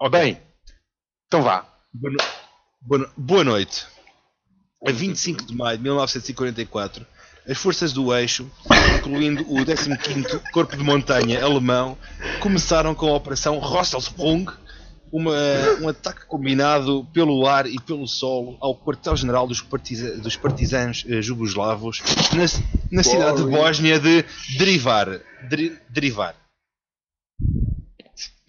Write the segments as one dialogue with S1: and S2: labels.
S1: Oh, bem, então vá.
S2: Boa, no... boa, no... boa noite. A 25 de maio de 1944, as forças do eixo, incluindo o 15º Corpo de Montanha alemão, começaram com a Operação Rosselsprung, uma, um ataque combinado pelo ar e pelo solo ao quartel-general dos, partisa, dos uh, jugoslavos na, na cidade de Bósnia de Derivar.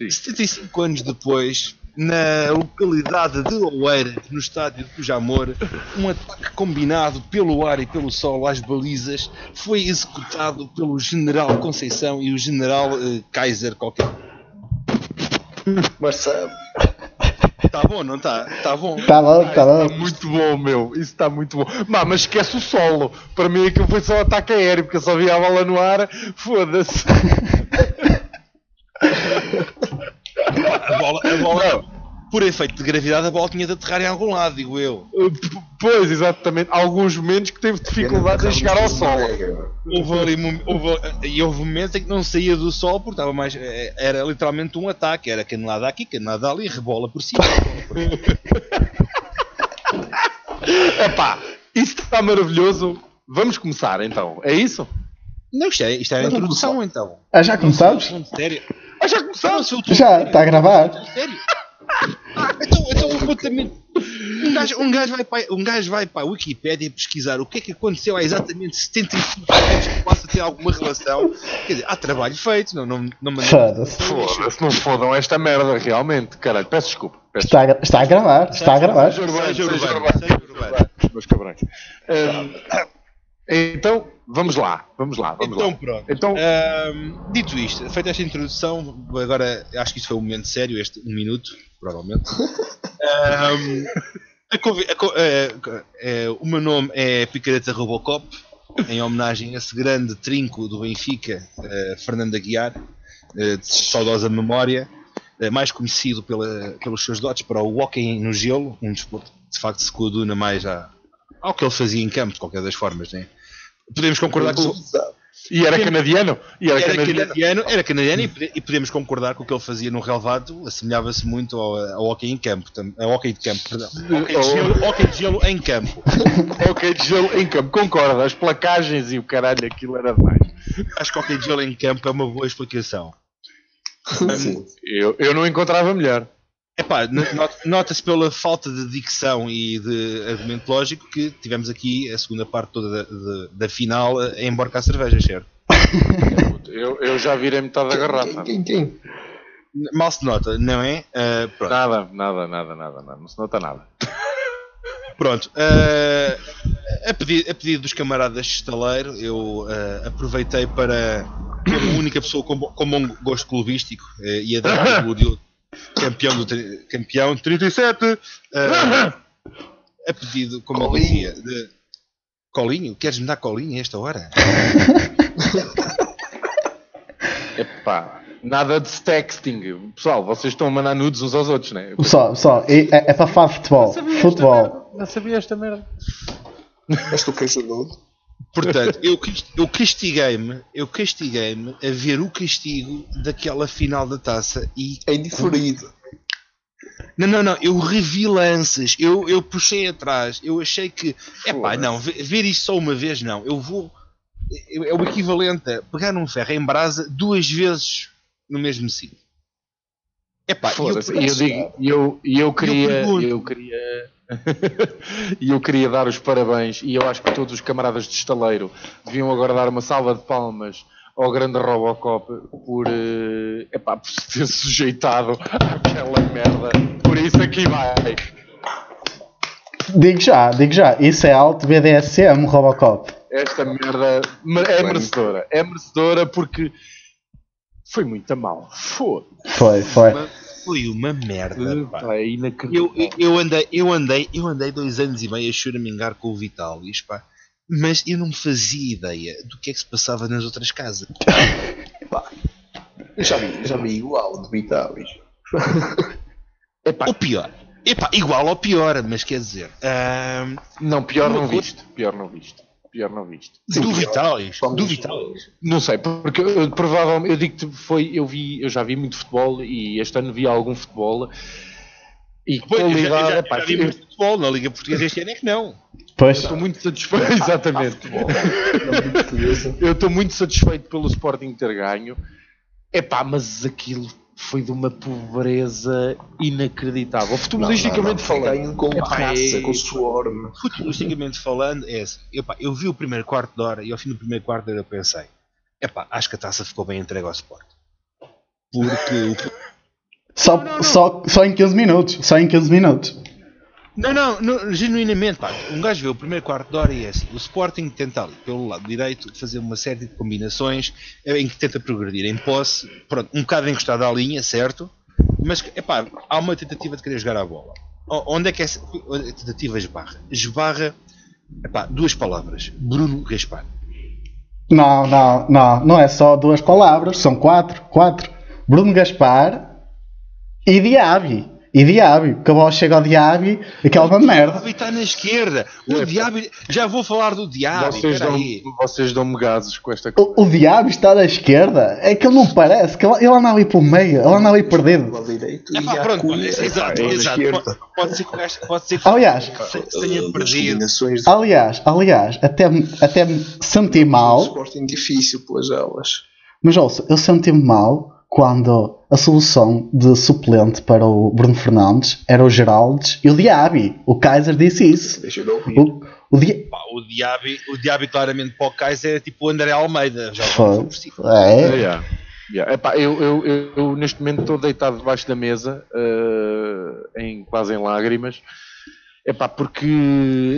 S2: Derivar. 75 anos depois, na localidade de Oeiras, no estádio de Pujamor, um ataque combinado pelo ar e pelo solo às balizas foi executado pelo general Conceição e o general uh, Kaiser qualquer.
S3: Marcelo.
S2: Tá bom, não tá? Tá bom.
S3: Tá bom, tá bom.
S1: Está muito bom, meu. Isso está muito bom. Mas, mas esquece o solo. Para mim aquilo foi só ataque aéreo, porque eu só vi a bola no ar. Foda-se.
S2: A bola, a bola por efeito de gravidade, a bola tinha de aterrar em algum lado, digo eu.
S1: Pois, exatamente. Alguns momentos que teve dificuldades em chegar ao sol.
S2: Houve ali houve, e houve momentos em que não saía do sol porque estava mais. eh, Era literalmente um ataque. Era canelada aqui, canelada ali, rebola por cima.
S1: Epá, isso está maravilhoso. Vamos começar então. É isso?
S2: Não, isto é, isto é a introdução então.
S3: Ah, já começamos?
S2: Falando sério.
S1: Ah, já começamos?
S2: Se eu estou-
S3: Já, está a gravar.
S2: Sério? Então, então. Um gajo, um, gajo vai para, um gajo vai para a Wikipédia pesquisar o que é que aconteceu há exatamente 75 anos que possa ter alguma relação. Quer dizer, há trabalho feito, não, não, não me
S3: Foda-se.
S1: Foda-se, não fodam esta merda realmente. Caralho, peço desculpa. Peço
S3: Está, a gra- está a gravar, está a gravar.
S1: Seja urbano,
S2: Seja
S1: seja
S2: urbano,
S1: urbano,
S2: seja urbano.
S1: meus cabrões. Hum, então, vamos lá, vamos lá, vamos
S2: Então
S1: lá.
S2: pronto.
S1: Então,
S2: Ahm, dito isto, feita esta introdução, agora acho que isto foi um momento sério, este um minuto, provavelmente. Ahm, a a co- eh, eh, o meu nome é Picareta Robocop, em homenagem a esse grande trinco do Benfica, eh, Fernando Aguiar, eh, de saudosa memória, eh, mais conhecido pela- pelos seus dotes para o hockey no gelo, um desporto que de facto se coaduna mais à- ao que ele fazia em campo, de qualquer das formas. Né? Podemos concordar com,
S1: e era canadiano? E era,
S2: era
S1: canadiano?
S2: canadiano, era canadiano e pode- e podemos concordar que o que ele fazia no relevado assemelhava-se muito ao, ao hockey em campo, ao hockey de campo, perdão. Hockey de gelo, hockey de gelo em campo.
S1: Ok, de gelo em campo, concordo. As placagens e o caralho, aquilo era demais.
S2: Acho que hockey de gelo em campo é uma boa explicação.
S3: Sim.
S1: Eu, eu não encontrava melhor.
S2: Epá, no- not- nota-se pela falta de dicção e de argumento lógico que tivemos aqui a segunda parte toda da, da- da final a embarcar cervejas, certo?
S1: Eu, eu já virei metade da garrafa.
S3: Quem, quem, quem?
S2: Mal se nota, não é? Pronto.
S1: Nada, nada, nada, nada, nada. Não se nota nada.
S2: Pronto, eh, a, pedido, a pedido dos camaradas de estaleiro, eu eh, aproveitei para, como única pessoa com, com bom gosto clubístico eh, e a dar o campeão do tri- campeão de 37, eh, a pedido, como eu dizia, de Colinho, queres me dar colinho a esta hora?
S1: Epá, nada de texting. Pessoal, vocês estão a mandar nudes uns aos outros, né?
S3: Pessoal, pessoal, é, é, é para falar de futebol. Futebol.
S1: Não sabia esta merda.
S4: És tu queixudo?
S2: Portanto, eu, cas- eu castiguei-me, eu castiguei-me a ver o castigo daquela final da taça e
S4: É indiferido.
S2: Não, não, não, eu revi lances, eu, eu puxei atrás, eu achei que, é pá, não, ver, ver isto só uma vez não, eu vou, é, é o equivalente a pegar um ferro em brasa duas vezes no mesmo sítio. É pá,
S1: Foda-se. E eu digo, eu, e eu queria,
S2: pergunto-
S1: eu queria, e eu queria dar os parabéns. E eu acho que todos os camaradas de estaleiro deviam agora dar uma salva de palmas ao grande Robocop por, eh, epá, por se ter sujeitado àquela merda. Por isso aqui vai.
S3: Digo já, digo já. Isso é alto BDSM, Robocop.
S1: Esta merda me- é merecedora. É merecedora porque foi muito a mal.
S3: Foi, foi.
S2: Foi uma merda, pá.
S1: Pá, É
S2: Eu, eu, andei, eu, andei, eu andei dois anos e meio a choramingar com o Vitalis, pá, mas eu não fazia ideia do que é que se passava nas outras casas.
S4: Eu já vi, já vi igual de Vitalis.
S1: Epá,
S2: Ou pior, epá, igual ou pior, mas quer dizer, ahm,
S1: não, pior não visto. Pior não visto. Pior não viste.
S4: Sim,
S2: do. Vitalis.
S4: Vamos-
S2: Do Vitalis.
S1: Não sei, porque eu, provavelmente eu digo-te foi, eu vi, eu já vi muito futebol e este ano vi algum futebol e
S2: Pois, eu já, eu
S1: qualidade,
S2: já,
S1: epá,
S2: já vi muito futebol na Liga Portuguesa este ano é que não.
S3: Pois,
S1: estou muito satisfeito, exatamente. Eu estou muito satisfeito pelo Sporting ter ganho. Epá, mas aquilo foi de uma pobreza inacreditável. Futebolisticamente falando.
S4: Com
S1: Epá,
S4: raça,
S1: é-
S4: com suor.
S2: Futebolisticamente falando, é assim. Epá, eu vi o primeiro quarto de hora e ao fim do primeiro quarto de hora eu pensei: epá, acho que a taça ficou bem entregue ao Sport. Porque
S3: só, Só, só em 15 minutos. Só em 15 minutos.
S2: Não, não, não, genuinamente, pá, um gajo vê o primeiro quarto de hora e é assim, o Sporting tenta ali, pelo lado direito, fazer uma série de combinações eh, em que tenta progredir em posse, pronto, um bocado encostado à linha, certo? Mas, epá, há uma tentativa de querer jogar a bola. Onde é que essa a tentativa esbarra? Esbarra, epá, duas palavras, Bruno Gaspar.
S3: Não, não, não. Não é só duas palavras. São quatro. Quatro. Bruno Gaspar e Diaby. E Diaby. Porque a bola chega ao Diaby. Aquela é uma
S2: O
S3: merda.
S2: Diaby está na esquerda, o Diaby, já vou falar do Diaby,
S1: Vocês dão- dão-me gases com esta coisa.
S3: O, o Diaby está da esquerda. É que ele não parece. Que ele, ele anda ali pelo meio. Ele anda ali perdido.
S2: É pá, pronto,
S4: cunha,
S2: exato,
S4: é
S2: exato. Pode, pode ser que o gajo, pode ser que
S3: Aliás,
S2: se, se tenha perdido.
S3: aliás, aliás, até, me- até me senti mal.
S4: Sporting difícil pelas elas.
S3: Mas ouça, eu senti-me mal quando a solução de suplente para o Bruno Fernandes era o Geraldes e o Diaby. O Kaiser disse isso.
S4: Deixa eu ouvir.
S3: O, o Di...
S2: Pá, o Diaby, o Diaby claramente para o Kaiser é tipo o André Almeida, já
S3: Foi.
S2: foi por si.
S3: É,
S1: Yeah. Yeah. Epá, eu, eu, eu, eu, neste momento estou deitado debaixo da mesa, eh, em, quase em lágrimas, Epá, porque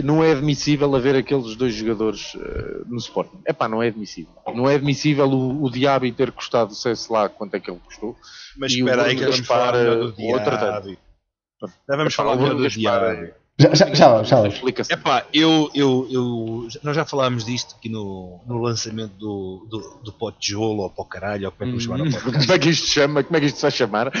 S1: não é admissível haver aqueles dois jogadores eh, no Sporting. Epá, não é admissível. Não é admissível o, o Diaby ter custado, sei se lá quanto é que ele custou.
S2: Mas
S1: E o
S2: espera aí que vamos
S1: Gaspar,
S2: falar do
S1: outro
S2: Diaby. Já vamos
S1: Epá,
S2: falar
S1: Bruno
S2: do
S1: Gaspar
S2: Diaby.
S1: é-
S3: já, já, já já.
S1: Explica-se.
S2: Epá, eu, eu, eu, nós já falámos disto aqui no, no lançamento do, do, do pote de jolo ou para o caralho, ou como é que vamos chamar o podcast.
S1: Como é que isto se chama? Como é que isto se vai chamar?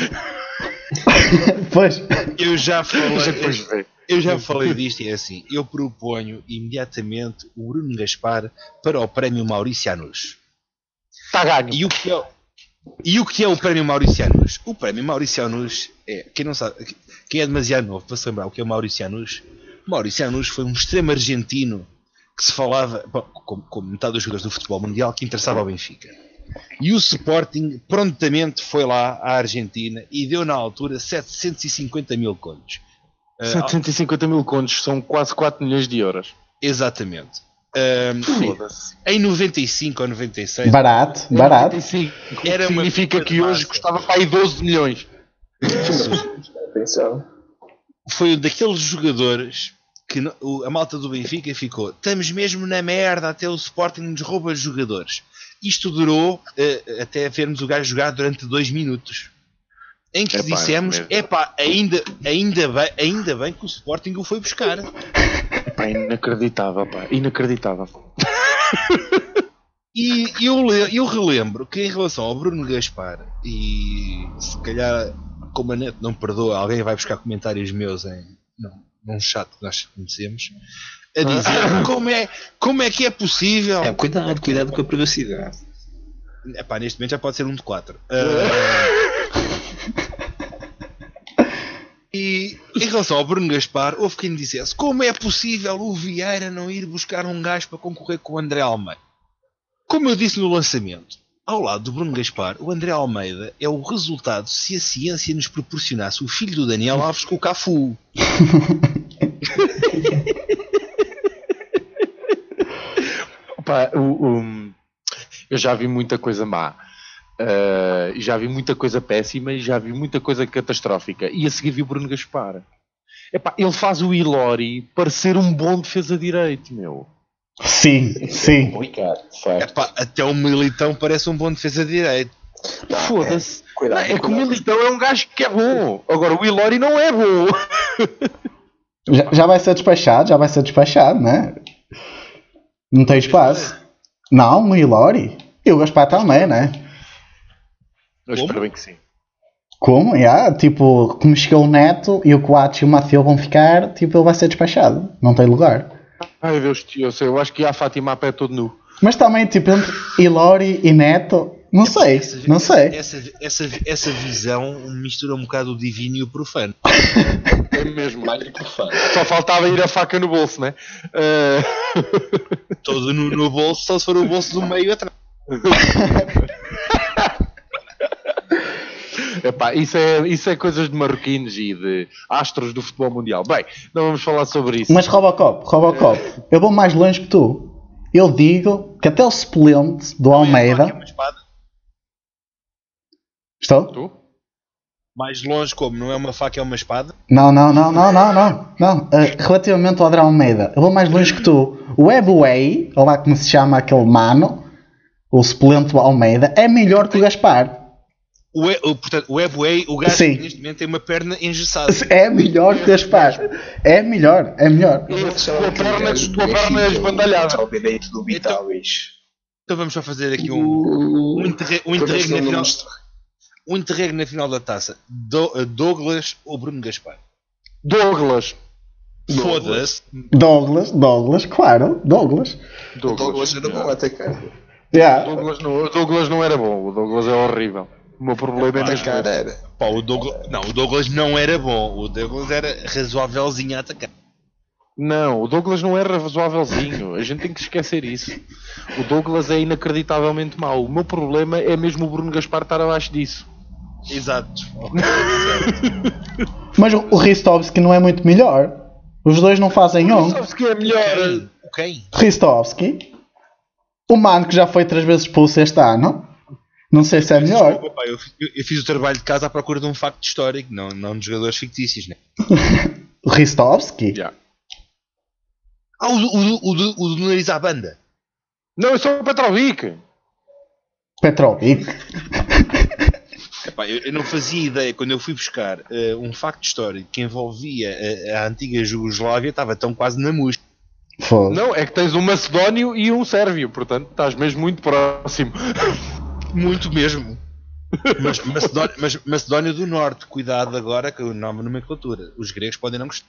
S3: Pois,
S2: Eu já falei, eu já falei disto e é assim, eu proponho imediatamente o Bruno Gaspar para o prémio Mauricianus.
S1: Está ganho.
S2: E o que é, o- e o, que é o prémio Mauricianus? O prémio Mauricianus é, quem não sabe, quem é demasiado novo para se lembrar o que é o Mauricianus, Mauricianus foi um extremo argentino que se falava, bom, como, como metade dos jogadores do futebol mundial, que interessava ao Benfica. E o Sporting prontamente foi lá à Argentina e deu na altura 750 mil contos. Ah,
S1: 750 mil contos são quase 4 milhões de euros.
S2: exatamente. Em 95 ou 96,
S3: barato, barato.
S1: 95.
S2: Era
S1: Significa que hoje custava para aí 12 milhões.
S4: Atenção.
S2: foi um daqueles jogadores que a malta do Benfica ficou estamos mesmo na merda até o Sporting nos rouba jogadores isto durou eh, até vermos o gajo jogar durante dois minutos em que
S1: Epá,
S2: dissemos
S1: mesmo.
S2: epá, ainda, ainda, bem, ainda bem que o Sporting o foi buscar
S1: Pá, inacreditável, pá. Inacreditável.
S2: e eu, eu relembro que em relação ao Bruno Gaspar e se calhar como a net não perdoa alguém vai buscar comentários meus em num, num chat que nós conhecemos a dizer como é, como é que é possível
S4: É, cuidado, cuidado com a privacidade.
S2: Epá, neste momento já pode ser um de 4. e em relação ao Bruno Gaspar, houve quem me dissesse como é possível o Vieira não ir buscar um gajo para concorrer com o André Almeida? Como eu disse no lançamento, ao lado do Bruno Gaspar, o André Almeida é o resultado se a ciência nos proporcionasse o filho do Daniel Alves com o Cafu.
S1: Pá, o- o- eu já vi muita coisa má. E já vi muita coisa péssima e já vi muita coisa catastrófica. E a seguir vi o Bruno Gaspar. Epá, ele faz o Ilori parecer um bom defesa direito, meu.
S3: Sim, sim.
S4: Complicado.
S2: Epá, até o Militão parece um bom defesa de direito.
S1: Foda-se.
S4: Cuidado,
S1: Não, é que o
S4: cuidado.
S1: Militão é um gajo que é bom. Agora o Ilori não é bom.
S3: Já, já vai ser despachado, já vai ser despachado, né? Não tem espaço. Não, o Ilori. E o Gaspar também, né?
S1: Eu espero bem que sim.
S3: Como? Yeah, tipo, como chegou o Neto e o Coates e o Mateu vão ficar, tipo, ele vai ser despachado. Não tem lugar.
S1: Ai Deus, tio, eu sei, eu acho que a Fátima a pé todo nu.
S3: Mas também, tipo, entre Ilori e Neto, não sei,
S2: Essa-
S3: não sei.
S2: Essa, essa, essa visão mistura um bocado o divino e o profano.
S1: É mesmo.
S4: Mais fã.
S1: Só faltava ir a faca no bolso, né? Eh,
S2: Todo no, no bolso, só se for o bolso do meio atrás.
S1: Epá, isso é, isso é coisas de marroquinos e de astros do futebol mundial. Bem, não vamos falar sobre isso.
S3: Mas Robocop, Robocop, eu vou mais longe que tu. Eu digo que até o suplente do
S2: É
S3: Almeida. Estou?
S1: Tu?
S2: Mais longe como? Não é uma faca, é uma espada?
S3: Não, não, não, não, não, não. não. Eh, relativamente ao André Almeida, eu vou mais longe que tu. O Ebway, ou lá como se chama aquele mano, o suplente Almeida, é melhor que o Gaspar.
S2: O, e- o, portanto, o Webway, o gajo
S3: Sim.
S2: neste momento tem uma perna engessada.
S3: É melhor que o Gaspar. É melhor, é melhor.
S1: Tua perna, tua perna é esbandalhada.
S4: Vitalis.
S2: Então vamos só fazer aqui um, um, interre- um interregno um interregno na final da taça. Do- uh, Douglas ou Bruno Gaspar?
S1: Douglas.
S2: Foda-se.
S3: Douglas, Douglas, claro, Douglas.
S4: Douglas era bom a atacar.
S3: Yeah.
S1: Douglas não, o Douglas não era bom, o Douglas é horrível. O meu problema é
S4: Atacar
S1: caras.
S4: era.
S2: Pá, o Douglas, não, o Douglas não era bom. O Douglas era razoávelzinho a atacar.
S1: Não, o Douglas não é razoávelzinho. A gente tem que esquecer isso. O Douglas é inacreditavelmente mau. O meu problema é mesmo o Bruno Gaspar estar abaixo disso.
S2: Exato.
S3: Mas o, o Ristovski não é muito melhor. Os dois não fazem um.
S1: Sabes que é melhor?
S2: Quem? O quem?
S3: Ristovski, o mano que já foi três vezes expulso este ano. Não sei se é melhor.
S2: Desculpa, pá, eu, eu- fiz o trabalho de casa à procura de um facto histórico, não, não de jogadores fictícios, né?
S3: O Ristovski?
S1: Já.
S2: Ah, o, do- o, o, o do nariz à banda.
S1: Não, eu sou o Petrovic.
S3: Petrovic.
S2: Epá, eu, eu não fazia ideia quando eu fui buscar eh, um facto histórico que envolvia a, a antiga Jugoslávia, estava tão quase na música.
S3: Foda.
S1: Não, é que tens um macedónio e um sérvio, portanto estás mesmo muito próximo.
S2: Muito mesmo. Mas Macedónia, mas Macedónia do Norte, cuidado agora com a nova nomenclatura. Os gregos podem não gostar.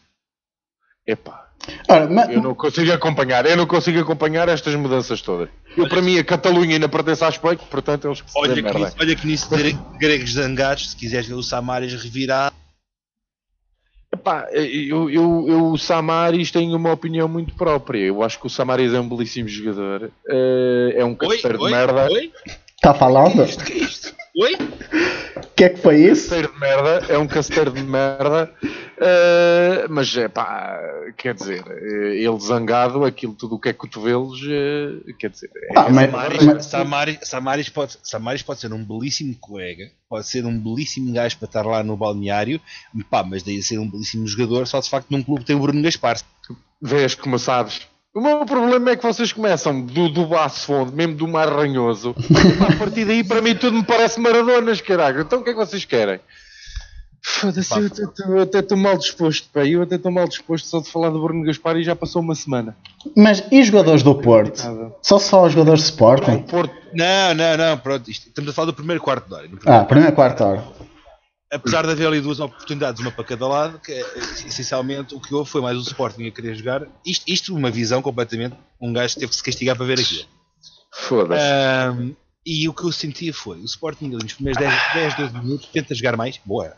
S1: Epá,
S3: Ora, ma-
S1: eu não consigo acompanhar, eu não consigo acompanhar estas mudanças todas. Eu, para mim, a Catalunha ainda pertence à Espanha, portanto eles que
S2: Olha que,
S1: merda.
S2: nisso, olha que nisso gregos zangados, se quiseres ver o Samaris revirar,
S1: Epá, eu, eu, eu, o Samaris tem uma opinião muito própria. Eu acho que o Samaris é um belíssimo jogador. Eh, é um casteiro de merda.
S2: oi,
S3: Está falando?
S4: Isto que é isto?
S2: oi,
S3: O que é que foi isso?
S1: casteiro de merda, é um casteiro de merda, eh, mas é pá, quer dizer, eh, ele zangado, aquilo tudo o que é cotovelos, eh, quer dizer, é,
S3: Ah, mas-
S2: Samaris,
S3: mas-
S2: Samaris, Samaris pode, Samaris pode ser um belíssimo colega, pode ser um belíssimo gajo para estar lá no balneário, pá, mas daí a ser um belíssimo jogador, só de facto num clube tem o Bruno Gaspar.
S1: vês como sabes. O meu problema é que vocês começam do, do baço fundo, mesmo do mar ranhoso, a partir daí para mim tudo me parece maradonas, caralho. Então o que é que vocês querem? Foda-se, eu até estou- mal disposto, pá. Eu até estou mal disposto só de falar do Bruno Gaspar e já passou uma semana.
S3: Mas e jogadores do Porto? Só só os jogadores de Sporting?
S1: Porto,
S2: Não, não, não, pronto, isto- estamos a falar do primeiro quarto de hora. Primeiro
S3: Ah, primeira quarta hora.
S2: apesar de haver ali duas oportunidades, uma para cada lado, que eh, essencialmente o que houve foi mais o Sporting a querer jogar. Isto, isto uma visão completamente. Um gajo teve que se castigar para ver aquilo.
S1: foda-se.
S2: E o que eu sentia foi: o Sporting ali nos primeiros 10, 10 12 minutos tenta jogar mais, boa.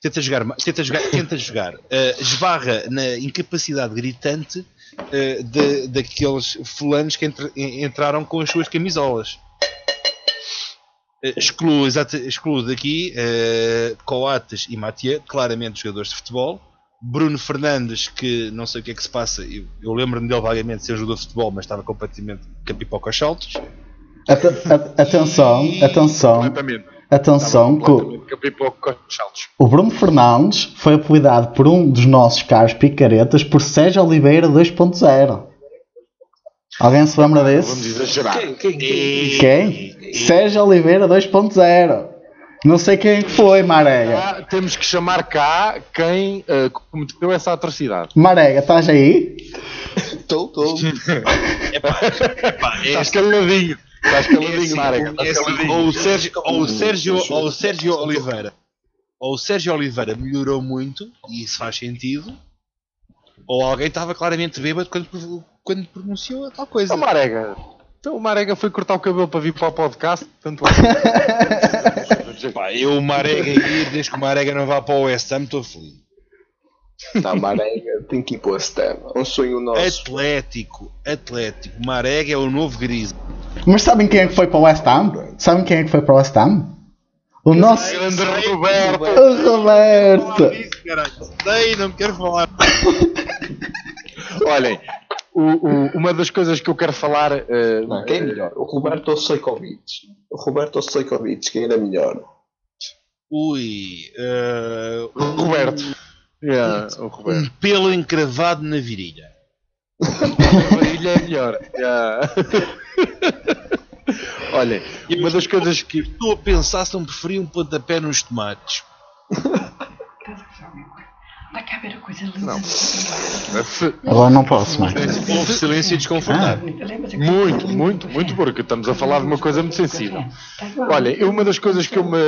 S2: Tenta jogar, tenta jogar, tenta jogar eh, esbarra na incapacidade gritante eh, de, daqueles fulanos que entra- en- entraram com as suas camisolas. Eh, excluo, exata, excluo daqui eh, Coates e Mathieu, claramente jogadores de futebol. Bruno Fernandes, que não sei o que é que se passa, eu, eu lembro-me dele vagamente de ser jogador de futebol, mas estava completamente capipoca aos saltos.
S3: Atenção, atenção,
S1: completamente.
S3: Atenção que o- Bruno Fernandes foi apelidado por um dos nossos caros picaretas por Sérgio Oliveira 2.0. Alguém se lembra
S1: Vamos
S3: desse?
S1: exagerar.
S4: Quem? Quem? Quem?
S3: Quem? Sérgio Oliveira 2.0. Não sei quem foi, Marega.
S1: Ah, temos que chamar cá quem eh, cometeu essa atrocidade.
S3: Marega, estás aí?
S4: Estou, estou.
S2: É
S1: Estás caladinho.
S2: É assim,
S1: Marega.
S2: é assim,
S1: caladinho.
S2: ou o Sérgio, ou o Sérgio, ou o Sérgio Oliveira, ou o Sérgio Oliveira melhorou muito, e isso faz sentido, ou alguém estava claramente bêbado quando, quando pronunciou a tal coisa.
S1: O Marega. Então o Marega foi cortar o cabelo para vir para o podcast. Tanto
S2: Pá, eu, o Marega ir, desde que o Marega não vá para o West Ham, estou feliz.
S4: Tá, Marega, tem que ir para o West Ham. É um sonho nosso.
S2: Atlético, Atlético. Marega é o novo Gris.
S3: Mas sabem quem é que foi para o West Ham? Sabem quem é que foi para o West Ham? O nosso.
S1: Grande Roberto.
S3: O Roberto!
S2: Sei, não quero falar.
S1: Olhem, o- o- uma das coisas que eu quero falar. eh,
S4: Não, quem é melhor? O Roberto ou o? O Roberto ou o Sojkovic? Quem era melhor?
S2: Ui. eh,
S1: o Roberto. Yeah, o
S2: Um
S1: Roberto.
S2: pelo encravado na virilha.
S1: A varilha é melhor. Yeah. Olhem, uma das coisas que.
S2: Estou a pensar se não preferia um pontapé nos tomates.
S5: Vai cá ver a coisa linda.
S1: Não.
S3: Agora não posso mais.
S2: Houve silêncio desconfortável.
S5: Lembras
S1: Muito, muito, muito, porque estamos a falar de uma coisa muito sensível. Olha, eu- uma das coisas que eu me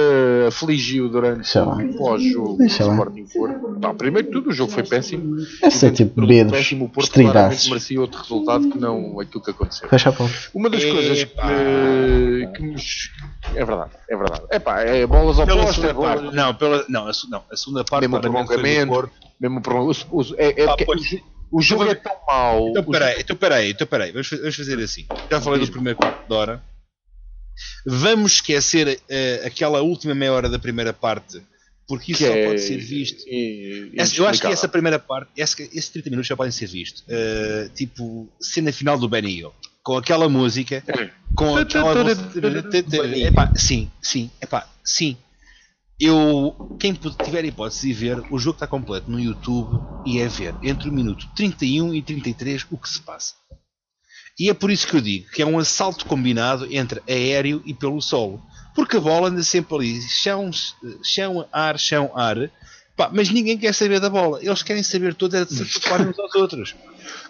S1: afligiu durante o pós-jogo. Sporting Porto. Pá, primeiro de tudo, o jogo foi péssimo.
S3: Deve ser tipo
S1: péssimo, o Porto claramente merecia outro resultado que não aquilo que aconteceu.
S3: Fecha a porta.
S1: Uma das coisas que, que me. É verdade, é verdade. É pá, é bolas
S2: Pela
S1: opostas,
S2: segunda
S1: é bolas.
S2: parte. Não, pela, não, a, não, a segunda parte
S1: Mesmo
S2: do
S1: prolongamento. Mesmo por, o, o- é, é porque
S2: pois.
S1: o jo- o jogo é tão mau.
S2: Então peraí, então peraí, então peraí, vamos, vamos fazer assim. Já falei do primeiro quarto de hora. Vamos esquecer eh, aquela última meia hora da primeira parte, porque isso
S1: que
S2: só
S1: é
S2: pode ser visto. Essa- eu acho que essa primeira parte, esse, esses 30 minutos já podem ser vistos. Eh, tipo, cena final do Benny Hill. Com aquela música, com aquela Epá, sim, sim, epá, sim. Eu, quem tiver hipótese de ver, o jogo está completo no YouTube e é ver entre o minuto 31 e 33 o que se passa. E é por isso que eu digo que é um assalto combinado entre aéreo e pelo solo. Porque a bola anda sempre ali, chão, chão, ar, chão, ar. Pá, mas ninguém quer saber da bola. Eles querem saber tudo é de se preocupar uns aos outros.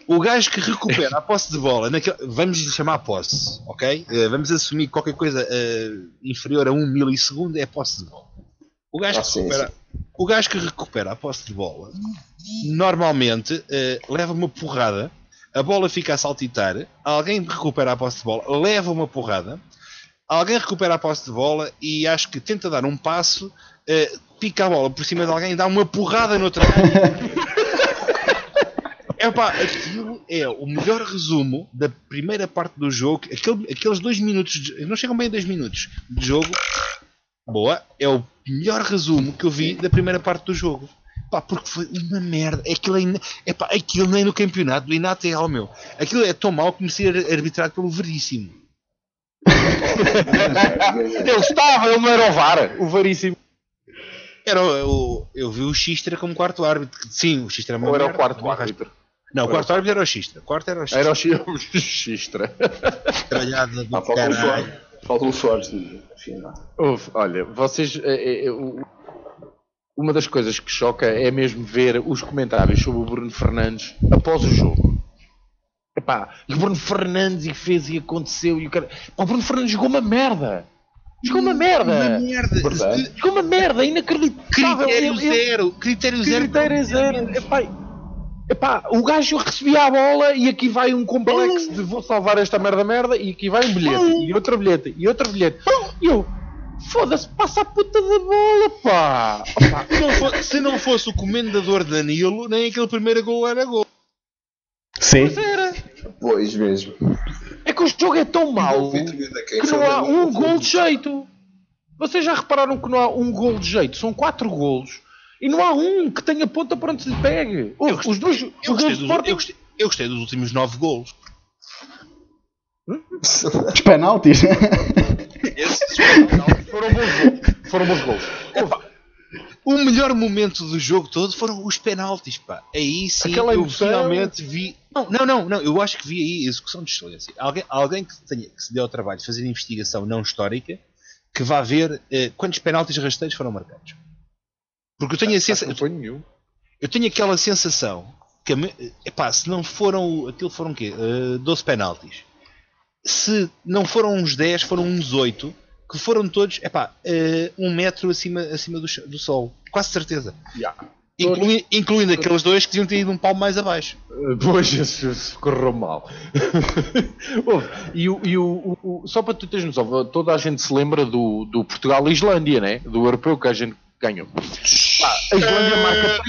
S2: O gajo que recupera a posse de bola, naquele- vamos chamar posse, ok? Eh, vamos assumir que qualquer coisa eh, inferior a um milissegundo é posse de bola. O gajo,
S4: Ah,
S2: que
S4: sim,
S2: recupera, o gajo que recupera a posse de bola normalmente eh, leva uma porrada, a bola fica a saltitar, alguém recupera a posse de bola, leva uma porrada, alguém recupera a posse de bola e acho que tenta dar um passo, eh, pica a bola por cima de alguém e dá uma porrada noutra É pá, aquilo é o melhor resumo da primeira parte do jogo. Aquele- aqueles dois minutos, de- não chegam bem a dois minutos de jogo. Boa, é o melhor resumo que eu vi da primeira parte do jogo. Pá, porque foi uma merda. Aquilo, é, é pá, aquilo nem no campeonato do Inatel, meu. Aquilo é tão mau que merecia ser arbitrado pelo Veríssimo.
S1: Ele estava, ele não era o VAR, o varíssimo.
S2: Era o, eu vi o Xistra como quarto árbitro. Sim, o Xistra é uma
S1: Ou era o quarto árbitro?
S2: Não, o quarto árbitro era o Xistra. O quarto era o Xistra.
S1: Era o Xi- o Xistra.
S2: Tralhada do
S4: Ah,
S2: caralho.
S4: Falta o Soares de afinal.
S1: Houve, olha, vocês. é, é, uma das coisas que choca é mesmo ver os comentários sobre o Bruno Fernandes após o jogo. Epá, e o Bruno Fernandes e fez e aconteceu e o cara. Pá, o Bruno Fernandes jogou uma merda! Jogou uma merda!
S2: Uma merda.
S4: Verdade.
S1: Jogou uma merda, inacreditável!
S2: Critério zero. Critério zero.
S1: Critério zero. Epá, epá, o gajo recebia a bola e aqui vai um complexo de vou salvar esta merda merda e aqui vai um bilhete e outro bilhete e outro bilhete. E eu, foda-se, passa a puta da bola, pá! Opá,
S2: Se não fo- Se não fosse o comendador Danilo, nem aquele primeiro gol era gol.
S3: Sim.
S1: era.
S4: Pois mesmo.
S1: É que o jogo é tão mau que não há um gol de jeito. Vocês já repararam que não há um gol de jeito? São quatro golos. E não há um que tenha ponta para onde se lhe pegue.
S2: Eu
S1: os dois,
S2: Eu
S1: os
S2: gostei, dos,
S1: do Sporting
S2: eu, gostei, eu gostei dos últimos nove golos.
S3: Os penaltis.
S2: Esses
S1: foram bons gols. Foram bons gols.
S2: O melhor momento do jogo todo foram os penaltis, pá. Aí sim
S1: Aquela
S2: eu
S1: emoção.
S2: finalmente vi. Não, não, não, não, eu acho que vi aí execução de excelência. Alguém, alguém que, tenha, que se deu ao trabalho de fazer investigação não histórica que vá ver eh, quantos penaltis rasteiros foram marcados. Porque eu tenho, a sensa,
S1: Não foi nenhum.
S2: eu tenho aquela sensação que, epá, se não foram. Aquilo foram o quê? Eh, 12 penaltis. Se não foram uns 10, foram uns 8, que foram todos, epá, eh, um metro acima, acima do, do sol. Quase certeza.
S1: Ya.
S2: Inclui- incluindo aqueles dois que deviam ter ido um palmo mais abaixo.
S1: Uh, Pois, isso, correu mal. E o, e o, o- só para tu teres noção, toda a gente se lembra do, do Portugal e Islândia, né? Do europeu que a gente ganhou. Pá, a Islândia marca.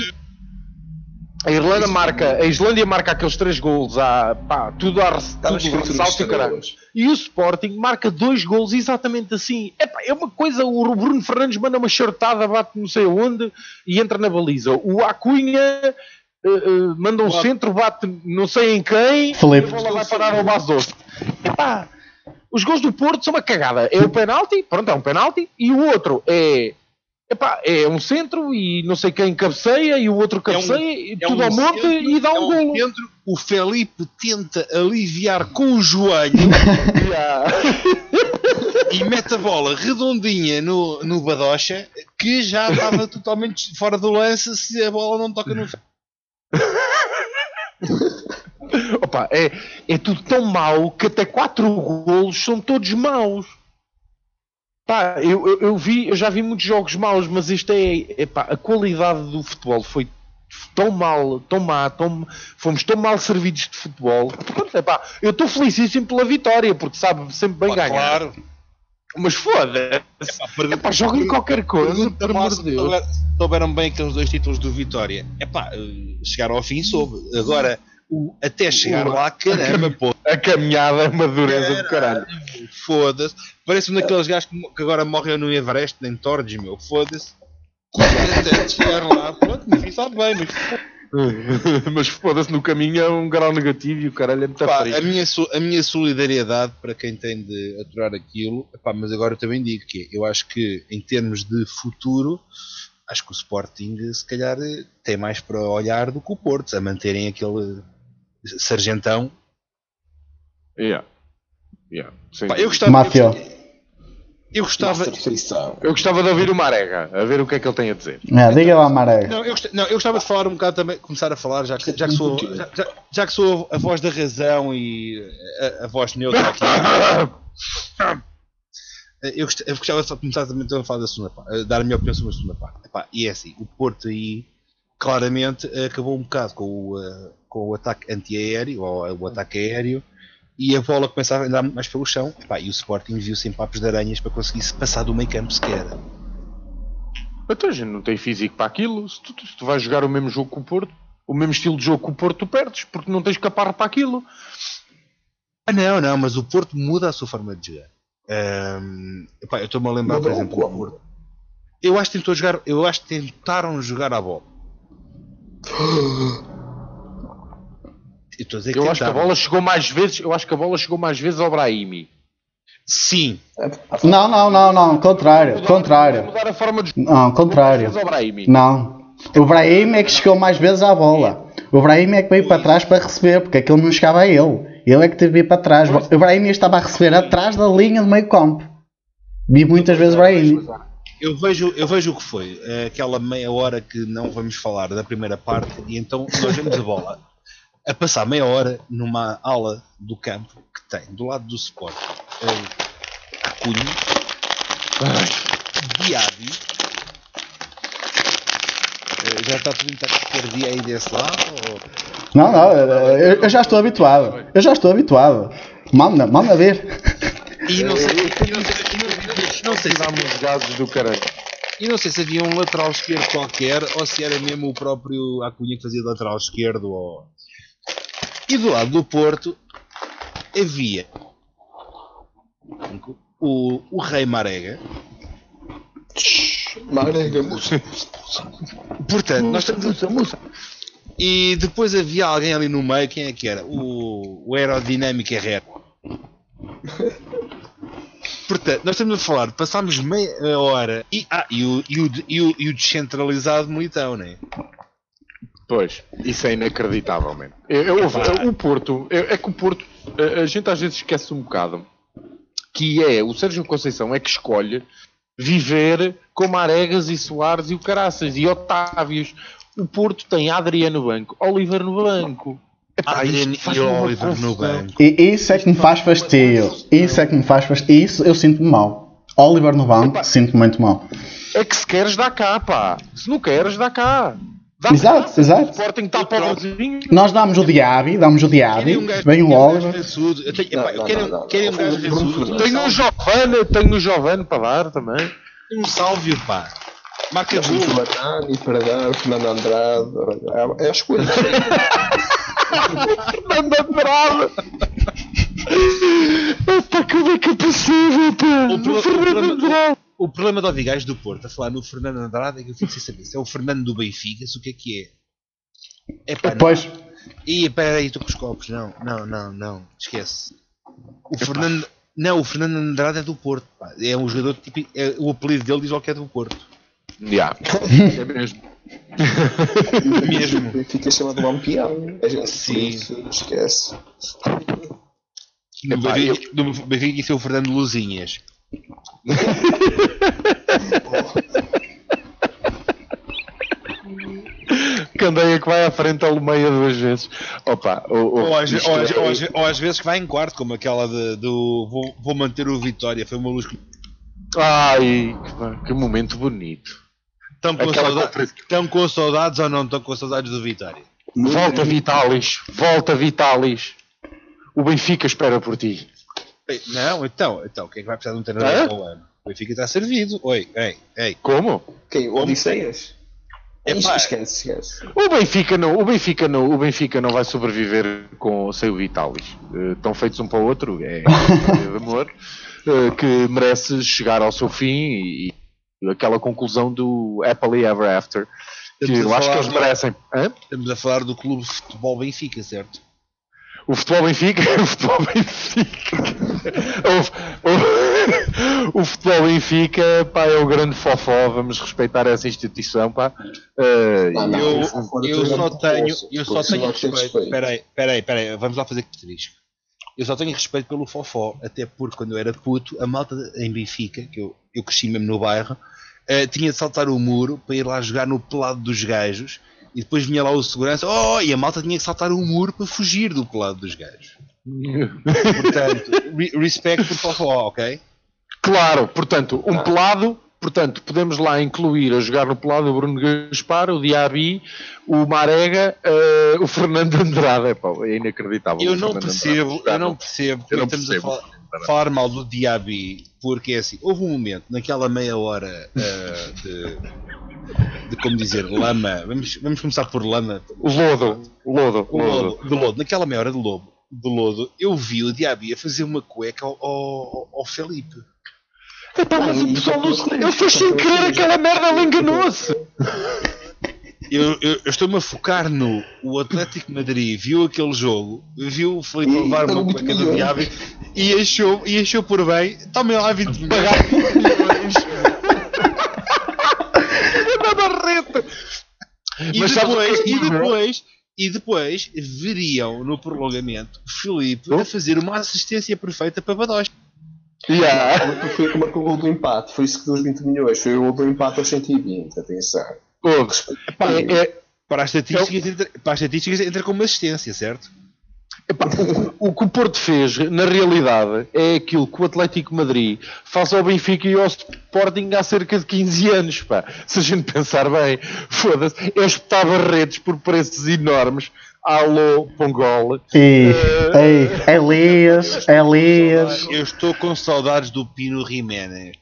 S1: A Irlanda marca, a Islândia marca aqueles três gols, à, pá, tudo a ressalto e caralho. E o Sporting marca dois gols exatamente assim. Epá, é uma coisa, o Bruno Fernandes manda uma chartada, bate não sei onde e entra na baliza. O Acunha eh, eh, manda um centro, bate não sei em quem
S3: Felipe.
S1: e a bola vai parar ao base doce. Epá, os gols do Porto são uma cagada. É o penalti, pronto, é um penalti, e o outro é. Epá, é um centro e não sei quem cabeceia e o outro cabeceia e
S2: É
S1: tudo
S2: um
S1: ao monte
S2: centro,
S1: e dá
S2: é
S1: um golo.
S2: centro, o Felipe tenta aliviar com o joelho e mete a bola redondinha no, no Badocha que já estava totalmente fora do lance se a bola não toca no
S1: Opa, é, é tudo tão mau que até quatro golos são todos maus. Pá, eu, eu, eu vi, eu já vi muitos jogos maus, mas este é, epá, a qualidade do futebol foi tão mal, tão má, tão, fomos tão mal servidos de futebol. Pronto, epá, eu estou felicíssimo pela vitória, porque sabe sempre bem
S2: Pá,
S1: ganhar.
S2: Claro.
S1: Mas foda-se. Epá, joguem qualquer coisa, pelo amor
S2: massa,
S1: de Deus.
S2: souber- souberam bem aqueles dois títulos do Vitória. É pá, chegaram ao fim soube. Agora, o- até chegar lá, caramba, pô,
S1: A caminhada é uma dureza do caralho.
S2: foda-se. Parece um daqueles gajos que, agora morrem no Everest, nem Torres, meu, foda-se. Até chegar lá, pronto, enfim, sabe bem, mas
S1: Mas foda-se, no caminho é um grau negativo e o caralho é muito
S2: Pá, a, minha, a minha solidariedade para quem tem de aturar aquilo, mas agora eu também digo que eu acho que em termos de futuro, acho que o Sporting se calhar tem mais para olhar do que o Porto, a manterem aquele sargentão.
S1: Yeah. Yeah,
S2: Pá, eu gostava,
S3: Máfia.
S2: eu, gostava.
S1: Eu gostava de ouvir o Marega, a ver o que é que ele tem a dizer.
S3: É, diga lá, Maré.
S2: não, eu, não, eu gostava de falar um bocado também, começar a falar, já que, já que, sou, já, já- já que sou a voz da razão e a, a voz neutra aqui. Eu, gost- eu gostava de começar também então a falar da segunda parte, a dar a minha opinião sobre a segunda parte. Epá, e é assim, o Porto aí claramente acabou um bocado com o, eh, com o ataque antiaéreo, ou o ataque aéreo, e a bola começava a andar mais pelo chão, epá, e o Sporting viu-se em papos de aranhas para conseguir se passar do meio campo sequer.
S1: Então a gente não tem físico para aquilo. Se tu, se tu vais jogar o mesmo jogo que o Porto, o mesmo estilo de jogo que o Porto, tu perdes, porque não tens caparro para aquilo.
S2: Ah, não, não, mas o Porto muda a sua forma de jogar. Ahm, epá, eu estou-me a lembrar, por
S4: Mudou
S2: exemplo, do
S4: como?
S2: Porto. Eu acho que tentou jogar, eu acho que tentaram jogar a bola. Eu estou a dizer que
S1: Eu acho que a bola chegou mais vezes, eu acho que a bola chegou mais vezes ao Brahimi.
S2: Sim,
S3: Não, não, não, não. Contrário. Contrário.
S1: Mudar a forma de
S3: Não,
S1: mais
S3: contrário.
S1: vezes ao Brahimi.
S3: Não. O Brahim é que chegou mais vezes à bola. O Brahim é que veio para trás para receber, porque aquilo não chegava a ele. Ele é que teve de ir para trás. O Brahim estava a receber atrás da linha do meio campo. Vi muitas vezes o Brahim.
S2: eu vejo, eu vejo o que foi. eh, Aquela meia hora que não vamos falar da primeira parte, e então nós vemos a bola a passar meia hora numa ala do campo que tem do lado do Sport eh, Acunha, Diaby. Eh, Já está tudo em taquicardia aí desse lado? Ou...
S3: Não, não, eu, eu já estou habituado. Eu já estou habituado. Manda, manda ver.
S2: E não sei, e não sei, e não- não sei se
S1: gases do caralho.
S2: E não sei se havia um lateral esquerdo qualquer ou se era mesmo o próprio Acunha que fazia lateral esquerdo. Ou... E do lado do Porto havia o, o Rei Marega.
S4: Marega, moça.
S2: Portanto, nós estamos. E depois havia alguém ali no meio, quem é que era? O, o Aerodinâmica Herrera. Portanto, nós estamos a falar, passámos meia hora e, ah, e, o, e, o, e, o, e o descentralizado militão, né?
S1: Pois, isso é inacreditável, mesmo. Eu, eu- eu- o Porto, eu- é que o Porto, a, a gente às vezes esquece um bocado que é o Sérgio Conceição é que escolhe viver com Aregas e Soares e o Caraças e Otávios. O Porto tem Adriano no banco, Oliver no banco. Epá,
S2: Adriano e Oliver no banco.
S3: E isso é que me faz fastio. Isso é que me faz fastio. Isso eu sinto-me mal. Oliver no banco, sinto-me muito mal.
S1: É que se queres dá cá, pá. Se não queres, dá cá. Dá
S3: Exato,
S1: O
S3: exato.
S1: Sporting está pobrezinho.
S3: Nós damos o Diaby, damos o Diaby,
S2: um
S3: vem o
S2: um
S3: Oliver.
S2: quero- querem um gajo.
S4: Fernandes.
S1: Tenho um Giovanni, tenho um Giovanni para dar também.
S2: Um sálvio, pá. Marca
S4: o
S2: gol.
S4: Batani para dar, o Fernando Andrade. É, é a escolha.
S1: Fernando Andrade. Epá, como é que é possível, pá?
S2: O o
S1: Fernando Andrade.
S2: O problema do Ovigais do Porto, a falar no Fernando Andrade, é que eu fico sem saber se é o Fernando do Benfica, se o que é que é. É pá, não.
S3: Depois,
S2: Ih, aí, estou com os copos. Não, não, não, não. Esquece. O Fernando. Não, o Fernando Andrade é do Porto. Pá. É um jogador tipo. É, o apelido dele diz logo que é do Porto.
S1: Já. É mesmo.
S2: Mesmo.
S4: Fica chamado Lampião. A gente
S2: Sim.
S4: esquece.
S2: No Benfica isso é o Fernando Luzinhas.
S1: Candeia que vai à frente ao meia duas vezes. Opa, o, o,
S2: Ou às,
S1: isto
S2: ou, às,
S1: é-
S2: ou às ve- ou às vezes que vai em quarto, como aquela de, do vou, vou manter o Vitória. Foi uma luz que.
S1: Ai, que, que momento bonito.
S2: Estão com,
S1: Aquela
S2: sauda-
S1: conferência.
S2: estão com saudades ou não estão com saudades do Vitória?
S1: Volta Vitalis, volta Vitalis. O Benfica espera por ti.
S2: Não, então, então, quem é que vai precisar de um treinador para o ano? O Benfica está servido. Oi, ei, ei.
S1: Como?
S4: Quem? O Odisseias? Ixi, Esquece, esquece.
S1: O Benfica não, o Benfica não, o Benfica não vai sobreviver com sem o Vitalis. Eh, estão feitos um para o outro, é de amor eh, que merece chegar ao seu fim e, e aquela conclusão do Happily Ever After que
S2: Estamos
S1: eu acho que eles
S2: do-
S1: merecem. Hã?
S2: Estamos a falar do clube de futebol Benfica, certo?
S1: O futebol Benfica, o futebol Benfica. O, o- o futebol Benfica, pá, é o grande fofó, vamos respeitar essa instituição, pá. Eh,
S4: Ah, não,
S2: eu, eu só tenho, eu só tenho respeito. Peraí, peraí, peraí, vamos lá fazer asterisco. Eu só tenho respeito pelo Fofó, até porque quando eu era puto, a malta em Benfica, que eu, eu cresci mesmo no bairro, eh, tinha de saltar o muro para ir lá jogar no pelado dos gajos e depois vinha lá o segurança, oh, e a malta tinha que saltar o muro para fugir do pelado dos gajos. Portanto, re respect por Fofó, ok?
S1: Claro, portanto, um pelado, portanto, podemos lá incluir a jogar no pelado o Bruno Gaspar, o Diaby, o Marega, eh, o Fernando Andrade. É, pá, é inacreditável.
S2: Eu não percebo,
S1: Andrade
S2: eu não percebo
S1: Eu não percebo.
S2: a falar, falar mal do Diaby, porque é assim, houve um momento naquela meia hora ah, de, de como dizer, lama, vamos, vamos começar por lama,
S1: O Lodo, Lodo,
S2: o
S1: Lodo.
S2: lodo, de lodo, naquela meia hora de lobo, de lodo, eu vi o Diaby a fazer uma cueca ao, ao, ao Felipe.
S1: Epá, mas o pessoal não se... Ele fez sem querer aquela merda, ele enganou-se.
S2: Eu, eu- eu estou-me a focar no o Atlético Madrid viu aquele jogo, viu o Felipe levar uma cueca do
S4: 20
S2: Diaby e achou, e achou por bem, tomem lá 20 milhões.
S1: Na barreta.
S2: E
S1: Mas é
S2: depois, e depois, e depois veriam no prolongamento o Filipe a fazer uma assistência perfeita para Badós.
S1: Yeah.
S4: Foi o que marcou o gol do empate. Foi isso que deu os 20 milhões. Foi o gol do empate aos 120. Atenção.
S1: Ouves, epá, é- é-
S2: Para as estatísticas, entra, para as estatísticas entra como assistência, certo?
S1: Epá, o, o que o Porto fez, na realidade, é aquilo que o Atlético Madrid faz ao Benfica e ao Sporting há cerca de 15 anos. Pá. Se a gente pensar bem, foda-se, é espetar barretes por preços enormes. Alô, Pongol.
S3: E, ei, Elias, Elias.
S2: Eu estou com saudades do Pino Jiménez.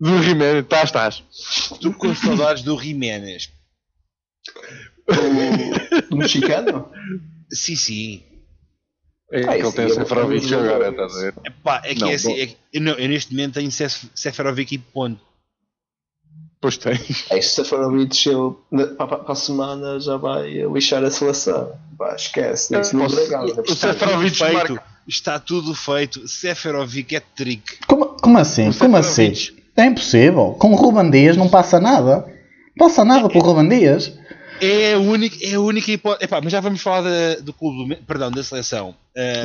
S1: Do Riménez, estás, estás.
S2: Estou com saudades do Jiménez.
S4: O mexicano?
S2: Sim, sim.
S1: É
S4: Ah,
S1: que ele tem
S4: é o
S1: Seferovic agora, estás a ver?
S2: Epá, é que
S1: Não,
S2: é assim, é que- eu, não- eu neste momento tenho Sef- Seferovic e ponto.
S1: Pois tens.
S4: É, se Seferovic para, a semana já vai lixar a seleção. Pá, esquece. Isso não
S1: Posso- o Seferovic
S2: feito,
S1: marca.
S2: está tudo feito. Seferovic é trick.
S3: Como, como assim?
S1: O
S3: Como assim? É impossível. Com o Ruben Dias não passa nada. Passa nada pelo Ruben Dias.
S2: É a única, é a única hipótese. Epá, mas já vamos falar da- do clube, do, perdão, da seleção. Eh,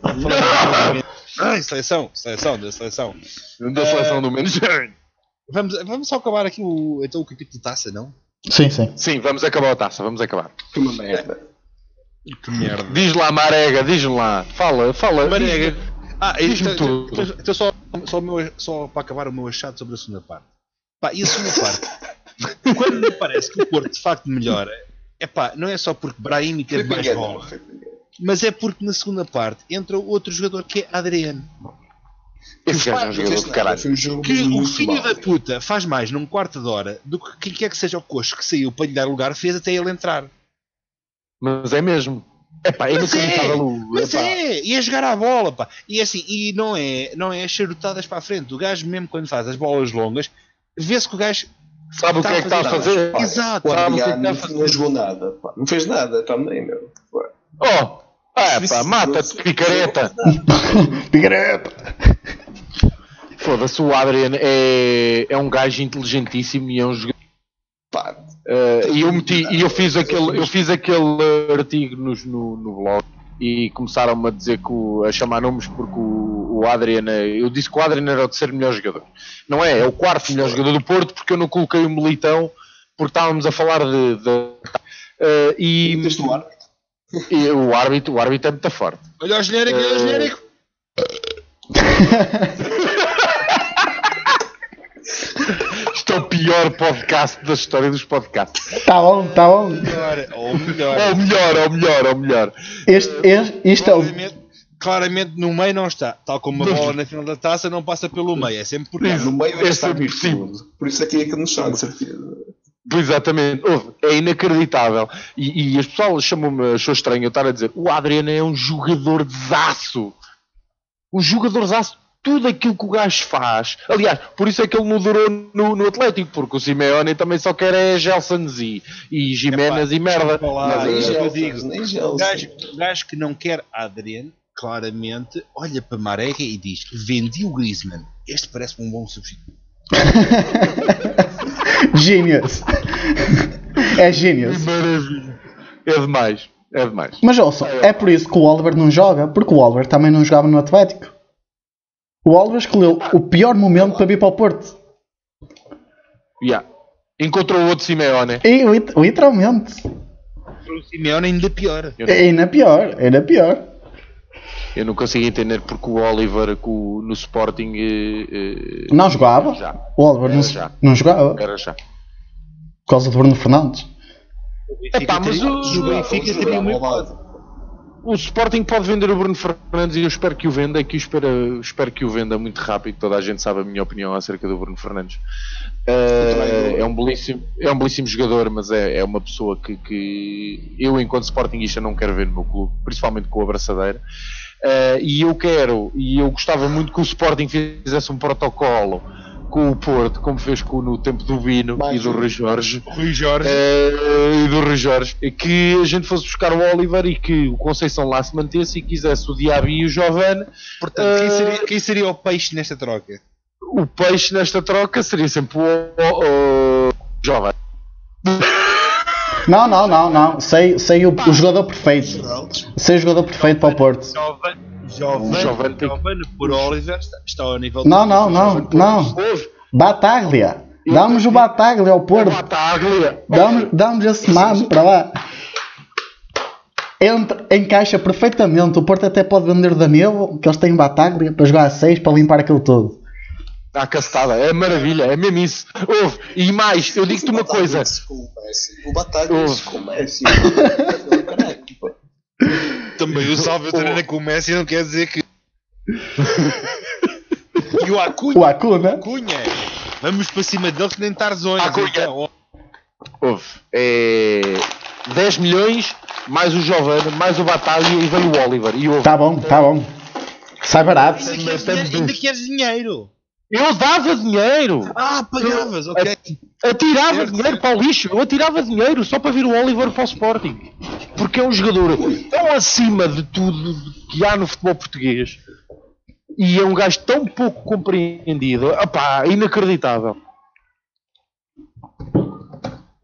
S2: vamos falar da seleção. Ai, seleção, seleção, da seleção.
S1: Da seleção do menos.
S2: Vamos, vamos só acabar aqui o, então, o capítulo de taça, não?
S3: Sim, sim.
S1: Sim, vamos acabar a taça, vamos acabar.
S4: Que uma merda.
S2: Que merda.
S1: Diz lá, Marega, diz lá. Fala, fala.
S2: Marega.
S1: diz-
S2: Ah,
S1: Diz-me
S2: então,
S1: tudo.
S2: então, então só, só, meu- só para acabar o meu achado sobre a segunda parte. Pá, e a segunda parte? quando me parece que o Porto de facto melhora, epá, não é só porque Brahim teve mais bola, mas é porque na segunda parte entra outro jogador que é Adriano.
S1: Esse gajo é um jogador de caralho.
S2: Que o filho da puta faz mais num quarto de hora do que quem quer que seja o coxo que saiu para lhe dar lugar fez até ele entrar.
S1: Mas é mesmo. Epá, é
S2: Mas é,
S1: inacreditável. o-
S2: Mas
S1: epá.
S2: é, e é jogar a bola, pá. E é assim, e não é, não é charutadas para a frente. O gajo, mesmo quando faz as bolas longas, vê-se que o gajo
S1: Sabe o que é que está a fazer?
S4: Olha,
S2: Exato.
S4: O
S1: Sabe o que é que
S4: Adriano
S1: está a fazer?
S4: não jogou nada. pá. Não fez nada também, meu. Pá.
S1: Oh! Ah,
S4: Isso-
S1: pá, mata-te, picareta!
S3: Picareta!
S1: Foda-se, o Adrian é, é um gajo inteligentíssimo e é um jogador.
S4: Pá,
S1: Eh, e eu meti, e eu fiz aquele, eu fiz aquele artigo nos- no, no blog e começaram-me a dizer que o- a chamar nomes porque o, o Adrian, é- eu disse que o Adrian era o terceiro melhor jogador. Não é, é o quarto melhor jogador do Porto porque eu não coloquei o Militão porque estávamos a falar de. de- eh, e,
S4: o árbitro?
S1: e o árbitro, o árbitro é muito forte.
S2: Olha o genérico, olha o
S1: Eh,
S2: genérico.
S1: Isto é o pior podcast da história dos podcasts.
S3: Tá bom, tá bom.
S2: Ou melhor.
S1: É o melhor, é o melhor, é o melhor.
S3: Este, este, isto é o.
S2: claramente, no meio não está. Tal como a bola na final da taça não passa pelo meio. É sempre por cá.
S4: No meio é
S1: é possível.
S4: tudo. Por isso é que é que nos chama, de certeza.
S1: Exatamente, é inacreditável. E, e as pessoas chamam-me, achou estranho eu estar a dizer: o Adriano é um jogador de aço. Um jogador de aço, tudo aquilo que o gajo faz. Aliás, por isso é que ele durou no, no Atlético, porque o Simeone também só quer é Gelsons e, e Jiménez e merda.
S2: falar,
S1: Mas aí
S2: isso
S1: já-
S2: eu digo.
S4: nem
S2: O
S4: Gelson.
S2: gajo, o gajo que não quer Adriano, claramente, olha para Marega e diz: Vendi o Griezmann. Este parece-me um bom substituto.
S3: Genius. É genius.
S1: Maravilha. É demais, é demais.
S3: Mas ouça, é por isso que o Oliver não joga, porque o Oliver também não jogava no Atlético. O Oliver escolheu o pior momento para vir para o Porto.
S1: Yeah. Encontrou outro Simeone.
S3: E lit- literalmente.
S2: O Simeone ainda pior.
S3: É ainda pior, ainda pior.
S1: Eu não consigo entender porque o Oliver o- no Sporting eh, eh,
S3: Não jogava.
S1: Já.
S3: O Oliver não,
S1: Era já.
S3: não jogava. Por
S1: era já.
S3: causa do Bruno Fernandes.
S1: Epá, mas o,
S2: O Benfica teria hipótese.
S1: o Sporting pode vender o Bruno Fernandes e eu espero que o venda, que eu espero, eu espero que o venda muito rápido. Toda a gente sabe a minha opinião acerca do Bruno Fernandes. Eh, é, um belíssimo, é um belíssimo jogador, mas é, é uma pessoa que, que eu, enquanto Sportingista, não quero ver no meu clube, principalmente com a abraçadeira. Eh, e eu quero, e eu gostava muito que o Sporting fizesse um protocolo com o Porto, como fez com, no tempo do Bino
S4: Mais
S1: e do. Rui Jorge.
S2: Rui Jorge.
S1: Eh, e do Rui Jorge, que a gente fosse buscar o Oliver e que o Conceição lá se mantesse e quisesse o Diaby e o Giovanni,
S2: Portanto, quem
S1: eh,
S2: seria, quem seria o peixe nesta troca?
S1: o peixe nesta troca seria sempre o, o, o Giovanni.
S3: Não, não, não, não. Sei, sei o, o jogador perfeito. Sei o jogador perfeito para o Porto.
S1: Tem-
S2: Giovanni por Oliver está, ao nível
S3: Não, não, não, não. Bataglia. Damos o Bataglia ao
S1: o
S3: Porto.
S1: Bataglia.
S3: Damos, damos esse mano para lá. Entra, encaixa perfeitamente. O Porto até pode vender o Danilo, que eles têm Bataglia, para jogar a 6 para limpar aquilo todo.
S1: Está castada, é maravilha, é mesmo isso. Ouve, e mais, eu digo-te uma coisa.
S4: Com o Messi. O Batalha
S1: Ouve.
S4: com o Messi.
S2: Também o Salve treina com o Messi não quer dizer que. e o Acunha.
S3: O Acuna.
S2: Acunha. Vamos para cima dele que nem Tarzões.
S1: Acunha.
S2: Então,
S1: Ouve, é 10 milhões, mais o Giovanni, mais o Bataglia e veio o Oliver. E ouve,
S3: Tá bom, tá bom. Sai barato.
S2: ainda, queres dinheiro, ainda queres dinheiro.
S1: Eu dava dinheiro.
S2: Ah, pagavas, ok.
S1: atirava
S2: Certo,
S1: dinheiro para o lixo, eu atirava dinheiro só para vir o Oliver para o Sporting. Porque é um jogador tão acima de tudo que há no futebol português e é um gajo tão pouco compreendido, opá, inacreditável.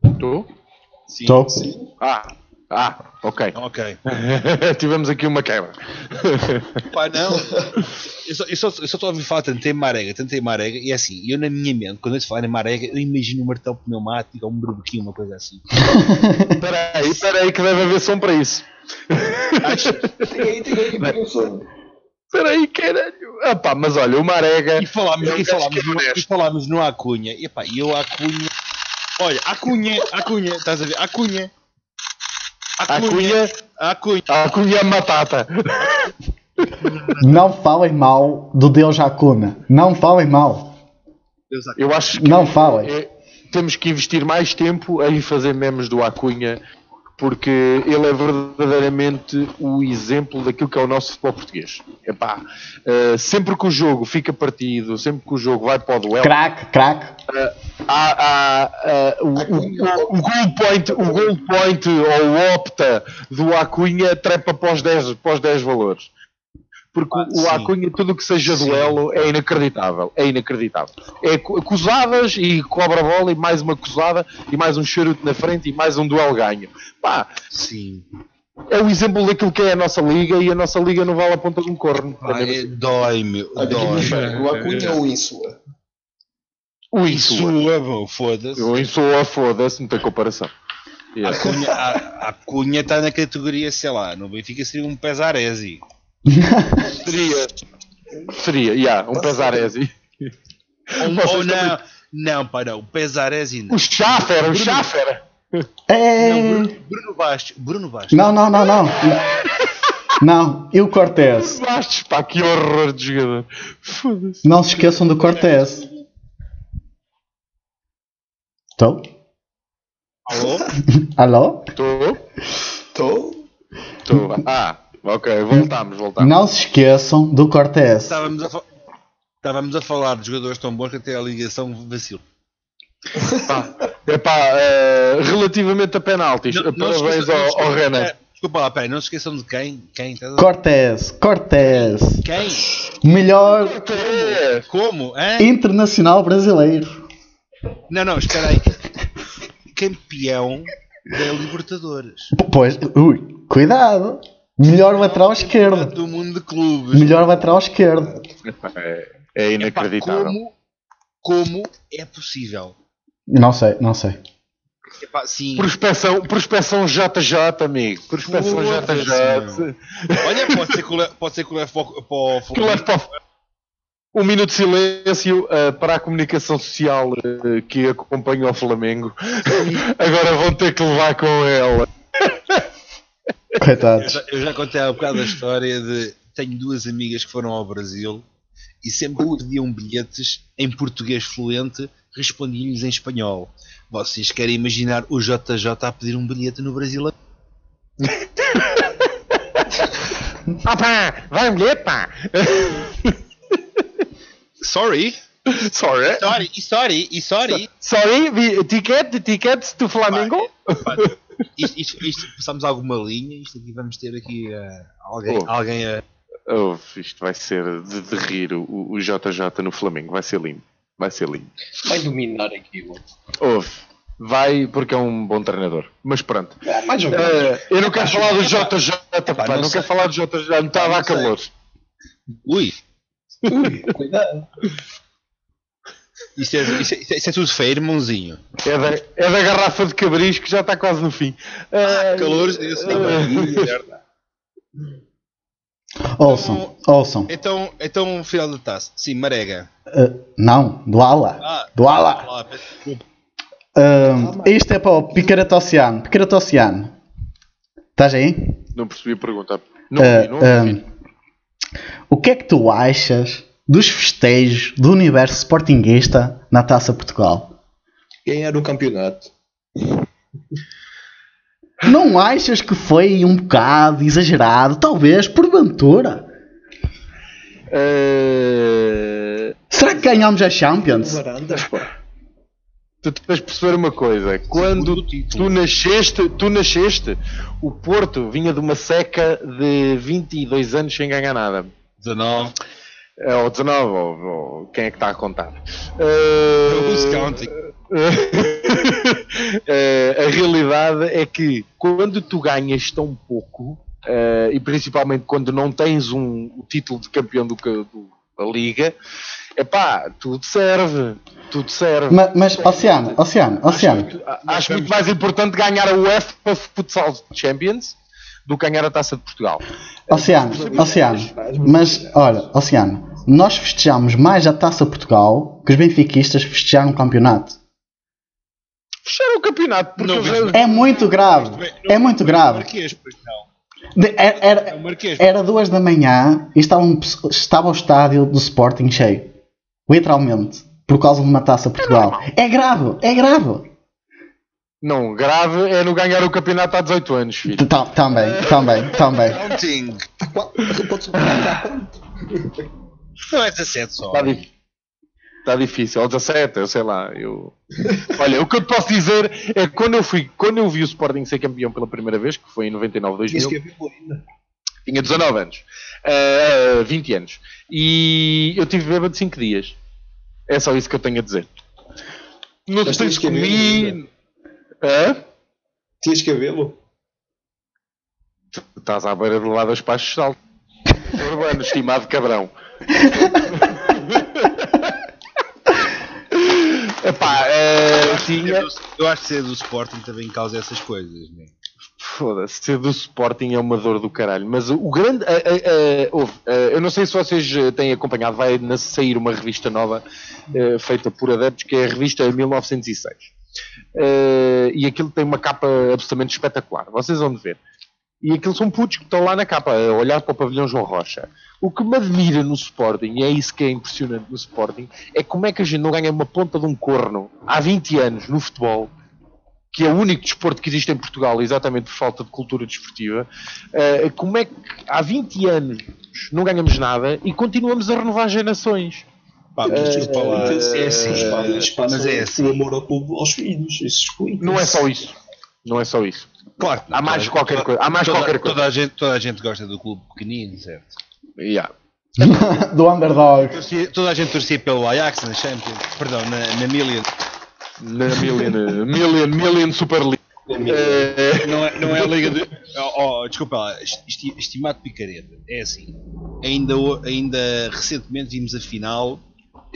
S1: Estou?
S2: Sim.
S3: Tô.
S1: Ah, ah, ok.
S2: Ok.
S1: Tivemos aqui uma quebra.
S2: Pá, não. Eu só, eu só, eu só estou a ouvir falar tanto em Marega, tanto em Marega, e é assim, eu na minha mente, quando eu se falar em Marega, eu imagino um martelo pneumático ou um berbequinho, uma coisa assim.
S1: Espera aí, espera aí que deve haver som para isso.
S4: Tem aí, tem aí, tem um som.
S1: Espera aí, caralho. Ah pá, mas olha, o Marega...
S2: E falámos, e falámos,
S1: é
S2: no, e falámos no Acunha, e pá, eu Acunha, Olha, a Cunha, a Cunha, estás a ver? A Cunha.
S1: A Cunha,
S2: A Cunha.
S1: a Cunha é Matata.
S3: Não falem mal do Deus Acuna. Não falem mal.
S1: Eu acho que
S3: Não falem.
S1: é- temos que investir mais tempo em fazer memes do Acunha, porque ele é verdadeiramente o exemplo daquilo que é o nosso futebol português. Epá, eh, sempre que o jogo fica partido, sempre que o jogo vai para o duelo,
S3: Crack, crack.
S1: há, há, eh, o, o, o goal point, o goal point ou o opta do Acunha trepa para os 10, para os 10 valores. Porque
S2: Ah,
S1: o
S2: sim.
S1: Acunha, tudo o que seja
S2: Sim.
S1: duelo, é inacreditável. É inacreditável. É cu- acusadas e cobra bola e mais uma acusada e mais um charuto na frente e mais um duelo ganho. Pá,
S2: Sim.
S1: é o exemplo daquilo que é a nossa liga e a nossa liga não vale a ponta de um corno.
S2: É, dói-me.
S4: Olha,
S2: Dói.
S4: o Acunha ou o Insua?
S1: O Insua.
S2: foda-se.
S1: O Insua, foda-se, não tem comparação.
S2: A
S1: Yeah.
S2: A Cunha está na categoria, sei lá, no Benfica seria um Pesaresi.
S1: Seria. Seria, yeah, um Pesaresi.
S2: Ou,
S1: Vocês
S2: ou
S1: também-
S2: não, não, pá, não, o Pesaresi não.
S1: O Schaffer, o Schaffer.
S3: É.
S2: Não, Bruno, Bruno Bastos. Bruno Bastos.
S3: Não, não, não, não. Não, e o Cortez?
S1: Bastos, pá, que horror de jogador. Foda-se.
S3: Não se esqueçam do Cortez. Estou?
S2: Alô?
S3: Alô?
S1: Estou?
S4: Estou?
S1: Estou. Ah, ok, voltamos, voltamos.
S3: Não se esqueçam do Cortez.
S2: Estávamos a, fa- Estávamos a falar de jogadores tão bons que até a ligação vacila.
S1: Pá, epá, eh, relativamente a penaltis,
S2: Não-
S1: parabéns
S2: esqueçam- não
S1: ao, ao Renan.
S2: é, Desculpa lá, peraí, não se esqueçam de quem? Quem? Estás a-
S3: Cortez, Cortez.
S2: Quem?
S3: Melhor
S1: É,
S2: Como? Hã?
S3: internacional brasileiro.
S2: Não, não, espera aí. Campeão da Libertadores.
S3: Pois, ui, cuidado. Melhor lateral esquerdo.
S2: Do mundo de clubes.
S3: Melhor lateral esquerdo.
S1: é, é
S2: Epá,
S1: inacreditável.
S2: como, como é possível?
S3: Não sei, não sei.
S2: Epá, sim.
S1: Prospeção, prospeção JJ, amigo. Prospeção JJ.
S2: Olha, pode ser que o pode ser que o leve para o- para o
S1: um minuto de silêncio eh, para a comunicação social eh, que acompanha o Flamengo. Agora vão ter que levar com ela.
S2: Eu
S3: Coitados.
S2: já, eu já contei há um bocado a história de. Tenho duas amigas que foram ao Brasil e sempre que pediam bilhetes em português fluente, respondi-lhes em espanhol. Vocês querem imaginar o JJ a pedir um bilhete no Brasil?
S1: Ah pá, vai mulher, pá.
S2: Sorry?
S1: Sorry.
S2: Sorry, sorry, e sorry.
S1: Sorry, the ticket, tickets to Flamengo.
S2: Pá, Isto, isto, isto, passamos alguma linha, isto aqui vamos ter aqui eh, alguém,
S1: Oh.
S2: alguém a.
S1: Oh, isto vai ser de, de rir o, o JJ no Flamengo. Vai ser lindo. Vai ser lindo.
S6: Vai dominar aquilo.
S1: Ouve. Vai porque é um bom treinador. Mas pronto.
S6: É, mais ou menos.
S1: Eh, eu não quero falar do JJ, pá,
S2: não
S1: não, quero falar do JJ, não está a calor.
S2: Ui,
S6: Ui, cuidado.
S2: Isto é, isto, é, isto é tudo feio, irmãozinho.
S1: É da, é da garrafa de cabris que já está quase no fim. Eh,
S2: Calores, esse não é.
S3: Ouçam, ouçam.
S2: Então, então, final da taça. Sim, Marega.
S3: Uh, não, do Ala.
S2: Ah,
S3: Do Ala. Uh, isto é para o Picareta Oceano. Picareta Oceano. Estás aí?
S1: Não percebi a pergunta. Não
S3: Uh,
S1: vi, não vi.
S3: um, o que é que tu achas dos festejos do universo sportinguista na Taça Portugal?
S6: Ganhar o campeonato.
S3: Não achas que foi um bocado exagerado? Talvez, porventura.
S1: Eh,
S3: Será que ganhamos a Champions?
S6: Varandas, pá.
S1: tu tens de perceber uma coisa. Quando tu nasceste, tu nasceste, o Porto vinha de uma seca de 22 anos sem ganhar nada.
S2: 19.
S1: É, ou 19, ou, ou quem é que está a contar?
S2: Who's counting?
S1: Eh, a realidade é que quando tu ganhas tão pouco, eh, e principalmente quando não tens um, o título de campeão do, do- da Liga, epá, tudo serve. Tudo serve.
S3: Ma- Mas, Oceano, Oceano, Oceano.
S1: A- Acho muito mais importante ganhar a UEFA Futsal Champions do que ganhar a Taça de Portugal.
S3: Oceano, Oceano. Mas, olha, Oceano, nós festejamos mais a Taça Portugal que os benfiquistas festejaram o campeonato.
S1: Fecharam o campeonato porque
S2: Não vejo-
S3: É muito grave. É muito grave.
S2: Marquês, pois não.
S3: De- era,
S2: É
S3: era, duas da manhã e estava, um estava o estádio do Sporting cheio. Literalmente. Por causa de uma taça Portugal. É grave, é grave.
S1: Não, grave é no ganhar o campeonato há 18 anos, filho.
S3: Tam- Também, também, também.
S2: Counting.
S6: Quanto?
S2: Não é 17 só.
S1: Está difícil. Está difícil. Ao 17, eu sei lá. Eu... Olha, o que eu te posso dizer é que quando eu, fui, quando eu vi o Sporting ser campeão pela primeira vez, que foi em 99,
S6: Tinhas
S1: 2000,
S6: que haver ainda.
S1: tinha 19 anos. Ah, 20 anos. E eu tive bêbado 5 dias. É só isso que eu tenho a dizer. Não
S6: Mas
S1: sei
S6: tinhas
S1: se
S6: cabelo
S1: comi.
S6: ainda.
S1: Hã?
S6: Tinhas cabelo?
S1: Estás à beira do lado das paixas de salto. Urbano, estimado cabrão. Epá, eh, tinha.
S2: Eu acho que ser do Sporting também causa essas coisas. Né?
S1: Foda-se, ser do Sporting é uma dor do caralho. Mas o, grande. eh, houve, eh, eu não sei se vocês eh, têm acompanhado, vai sair uma revista nova eh, feita por adeptos, que é a revista 1906. Eh, e aquilo tem uma capa absolutamente espetacular. Vocês vão ver. E aqueles são putos que estão lá na capa a olhar para o pavilhão João Rocha. O que me admira no Sporting, e é isso que é impressionante no Sporting, é como é que a gente não ganha uma ponta de um corno há 20 anos no futebol, que é o único desporto que existe em Portugal, exatamente por falta de cultura desportiva. eh, como é que há 20 anos não ganhamos nada e continuamos a renovar gerações?
S2: Pá, mas desculpa lá.
S1: eh,
S2: É assim.
S6: Os pais passam
S2: Mas é assim.
S6: o amor ao clube aos filhos. Isso explica.
S1: Não é só isso. Não é só isso.
S2: Claro,
S1: Há mais
S2: toda-
S1: qualquer
S2: toda-
S1: coisa. Há mais
S2: toda,
S1: qualquer coisa.
S2: Toda a, gente, toda a gente gosta do clube pequenino, certo?
S1: Yeah.
S3: Do underdog.
S2: Torcia- toda a gente torcia pelo Ajax na Champions, perdão, na, na Million.
S1: Na Million, Million, Million Super League. Eh,
S2: Não é, não é a liga de. Oh, oh, desculpa lá, esti- estimado picareta. É assim. Ainda, ainda recentemente vimos a final.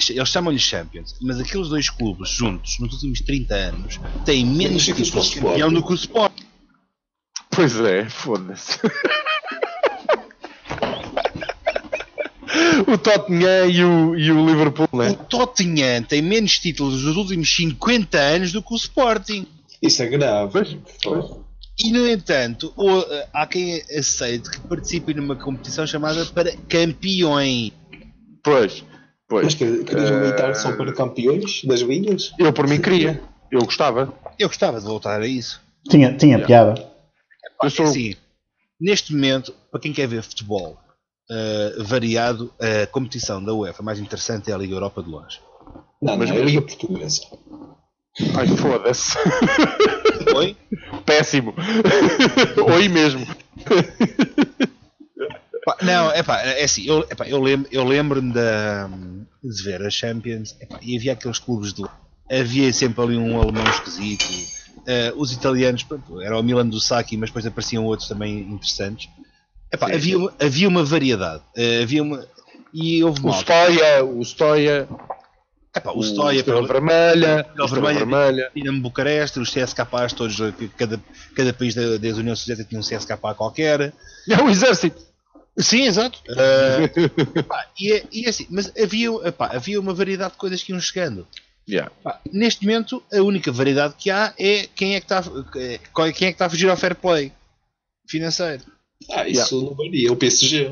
S2: Eles chamam-lhe Champions, mas aqueles dois clubes juntos, nos últimos 30 anos, têm menos títulos de campeão do que o Sport.
S1: Pois é, foda-se. o Tottenham e o, e o Liverpool,
S2: O
S1: né?
S2: Tottenham tem menos títulos nos últimos 50 anos do que o Sporting.
S6: Isso é grave.
S1: Pois, pois.
S2: E no entanto, o- eh, há quem aceite que participe numa competição chamada para campeões.
S1: Pois, pois.
S6: Mas que- querias
S1: Eh,
S6: militar só para campeões das ligas?
S1: Eu por mim queria. Eu gostava.
S2: Eu gostava de voltar a isso.
S3: Tinha, tinha piada.
S1: Eu sou.
S2: Assim, neste momento, para quem quer ver futebol eh, variado, a competição da UEFA mais interessante é a Liga Europa de longe.
S6: Não,
S1: Mas
S6: não, é a Liga Portuguesa.
S1: Ai, foda-se.
S2: Oi?
S1: Péssimo. Oi mesmo.
S2: Pá, Não, é pá, é assim, eu, epá, eu, lembro, eu lembro-me da- de ver a Champions epá, e havia aqueles clubes de lá. Havia sempre ali um alemão esquisito. Eh, os italianos, pronto, era o Milan do Saki, mas depois apareciam outros também interessantes. Epá,
S1: Sim,
S2: havia, uma- havia uma variedade. eh, havia uma, e houve
S1: O. Stoia, o Stoia,
S2: Epá, o Stoia,
S1: Estrela Vermelha,
S2: Estrela
S1: o
S2: Vermelha.
S1: Vermelha.
S2: Dinamo Bucareste, os CSKAs todos, eh, cada, cada país da, da União Soviética tinha um CSKA qualquer.
S1: É o exército.
S2: Sim, exato. Eh, epá, e, é- e é assim, mas havia, epá, havia uma variedade de coisas que iam chegando.
S1: Yeah.
S2: Neste momento, a única variedade que há é quem é que está, qual é- quem é que está a fugir ao fair play financeiro.
S6: Ah, isso não varia. O PSG.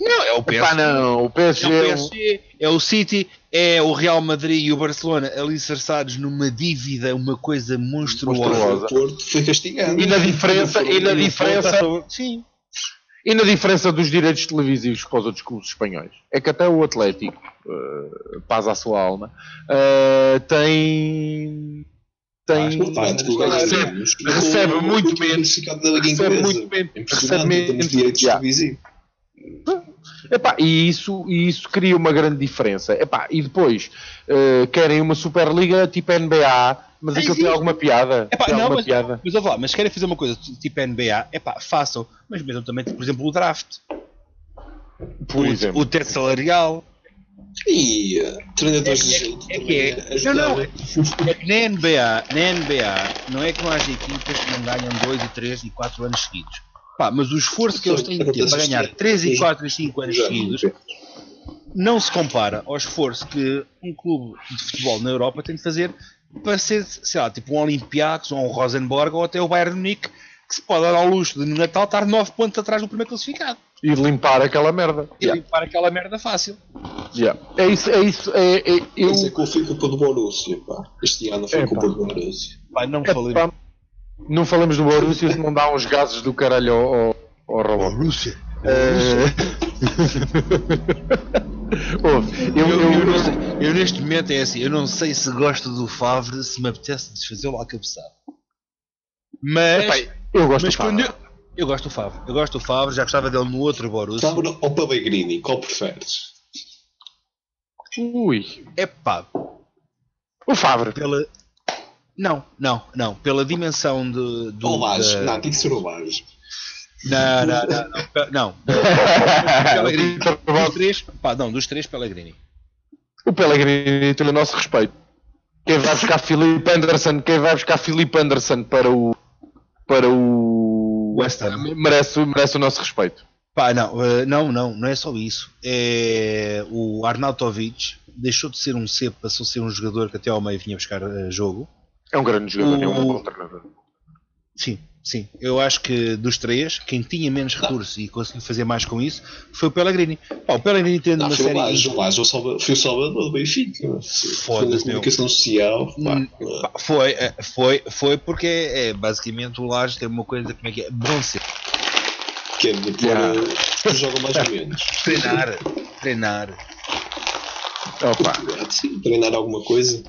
S2: Não, é o
S1: Epá,
S2: PSG.
S1: não, o PSG.
S2: É o
S1: é
S2: PSG, é o City, é o Real Madrid e o Barcelona alicerçados numa dívida, uma coisa monstruosa.
S1: Monstruosa.
S6: O Porto foi castigado.
S1: E na diferença, e na diferença,
S2: Sim.
S1: E na diferença dos direitos televisivos para os outros clubes espanhóis, é que até o Atlético, eh, paz à sua alma, eh, tem tem
S6: Pá,
S1: recebe, recebe muito menos, recebe muito menos, recebe menos,
S6: direitos televisivos.
S1: Epá, e, isso, e isso cria uma grande diferença. Epá, e depois eh, querem uma Superliga tipo NBA, mas aquilo tem alguma piada.
S2: Epá,
S1: tem
S2: não,
S1: alguma
S2: mas,
S1: piada.
S2: mas, ouve lá, mas querem fazer uma coisa tipo NBA, é pá, façam, mas mesmo também, por exemplo, o draft,
S1: Por
S2: o,
S1: exemplo.
S2: o teto salarial.
S6: E uh, treinadores
S2: É-
S6: de
S2: é- é que é.
S6: ajudaram.
S2: Não, não, É que na NBA, na NBA, não é que não haja equipas que não ganham 2 e 3 e 4 anos seguidos. Pá, mas o esforço que eles têm de ter para ganhar 3 e 4 e 5 anos seguidos não se compara ao esforço que um clube de futebol na Europa tem de fazer para ser, sei lá, tipo um Olympiacos ou um Rosenborg ou até o Bayern de Munique, que se pode dar ao luxo de no Natal estar 9 pontos atrás do primeiro classificado
S1: E limpar aquela merda.
S2: e limpar aquela merda fácil.
S1: Yeah. É isso, é isso. É, é, eu,
S6: Mas é que eu fui culpa do Borussia, pá. Este ano foi
S1: É,
S6: culpa do Borussia.
S2: Pá, não
S1: é,
S2: falei.
S1: pá, não falamos do Borussia se não dá uns gases do caralho ao, ao, ao robô.
S2: Rússia.
S1: Ouve, eu,
S2: Eu,
S1: eu,
S2: eu não sei- eu neste momento é assim, eu não sei se gosto do Favre, se me apetece desfazê-lo à cabeçada. Mas,
S1: Epá, eu gosto
S2: mas quando
S1: Favre.
S2: eu, eu gosto do Favre, eu gosto do Favre, já gostava dele no outro Borussia.
S6: Fábio ou Pellegrini, qual preferes?
S1: Ui.
S2: É pá,
S1: O Favre.
S2: pela. Não, não, não. Pela dimensão de, do.
S6: Ou Laje?
S2: da-
S6: Não, tem que ser o Laje.
S2: Não, não, não. Não. Pe- não. Pellegrini. Dos três, pá, não, dos três, Pellegrini.
S1: O Pellegrini tem o nosso respeito. Quem vai buscar Filipe Anderson, quem vai buscar Filipe Anderson para o para o
S2: West Ham.
S1: merece, merece o nosso respeito.
S2: Pá, não, eh, não, não, não é só isso. É, o Arnautovic deixou de ser um cepo, passou a ser um jogador que até ao meio vinha buscar eh, jogo.
S1: É um grande jogador, é um
S2: O-
S1: bom treinador.
S2: Sim, sim. Eu acho que dos três, quem tinha menos recursos e conseguiu fazer mais com isso foi o Pellegrini. Pá, o Pellegrini tendo
S6: Não,
S2: uma
S6: foi o
S2: série.
S6: É o salva- foi o salvador do Benfica. Foi
S2: meu.
S6: comunicação social. pá.
S2: Hum, Foi, eh, foi, foi porque é, basicamente o Laje tem uma coisa, como é que é? Ser.
S6: Que é de pôr,
S1: Yeah.
S6: joga mais ou menos.
S2: Treinar, treinar.
S1: Opa.
S6: Sim, treinar alguma coisa.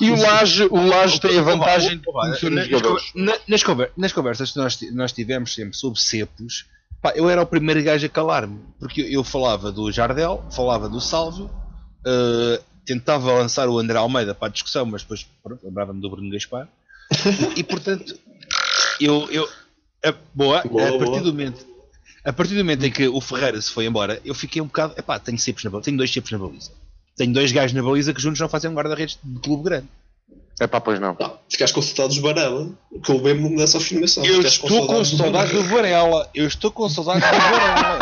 S1: E o Laje, o Laje tem a vantagem de conhecer os
S2: nas,
S1: jogadores.
S2: na- nas conver- nas conversas que nós, nós tivemos sempre sobre cepos, pá, eu era o primeiro gajo a calar-me, porque eu, eu falava do Jardel, falava do Salvio, eh, tentava lançar o André Almeida para a discussão, mas depois lembrava-me do Bruno Gaspar, e portanto, eu, eu a, boa,
S6: Boa,
S2: a partir
S6: boa.
S2: do momento. A partir do momento em que o Ferreira se foi embora, eu fiquei um bocado. Epá, tenho cepos na baliza. Tenho dois cepos na baliza. Tenho dois gajos na baliza que juntos não fazem um guarda-redes de clube grande.
S1: É pá, pois não.
S6: Não, ficaste com saudades do Varela, que eu lembro-me dessa afirmação.
S2: Eu
S6: Ficaste
S2: estou com saudades do
S6: Varela.
S2: Varela. Eu estou com saudades do Varela.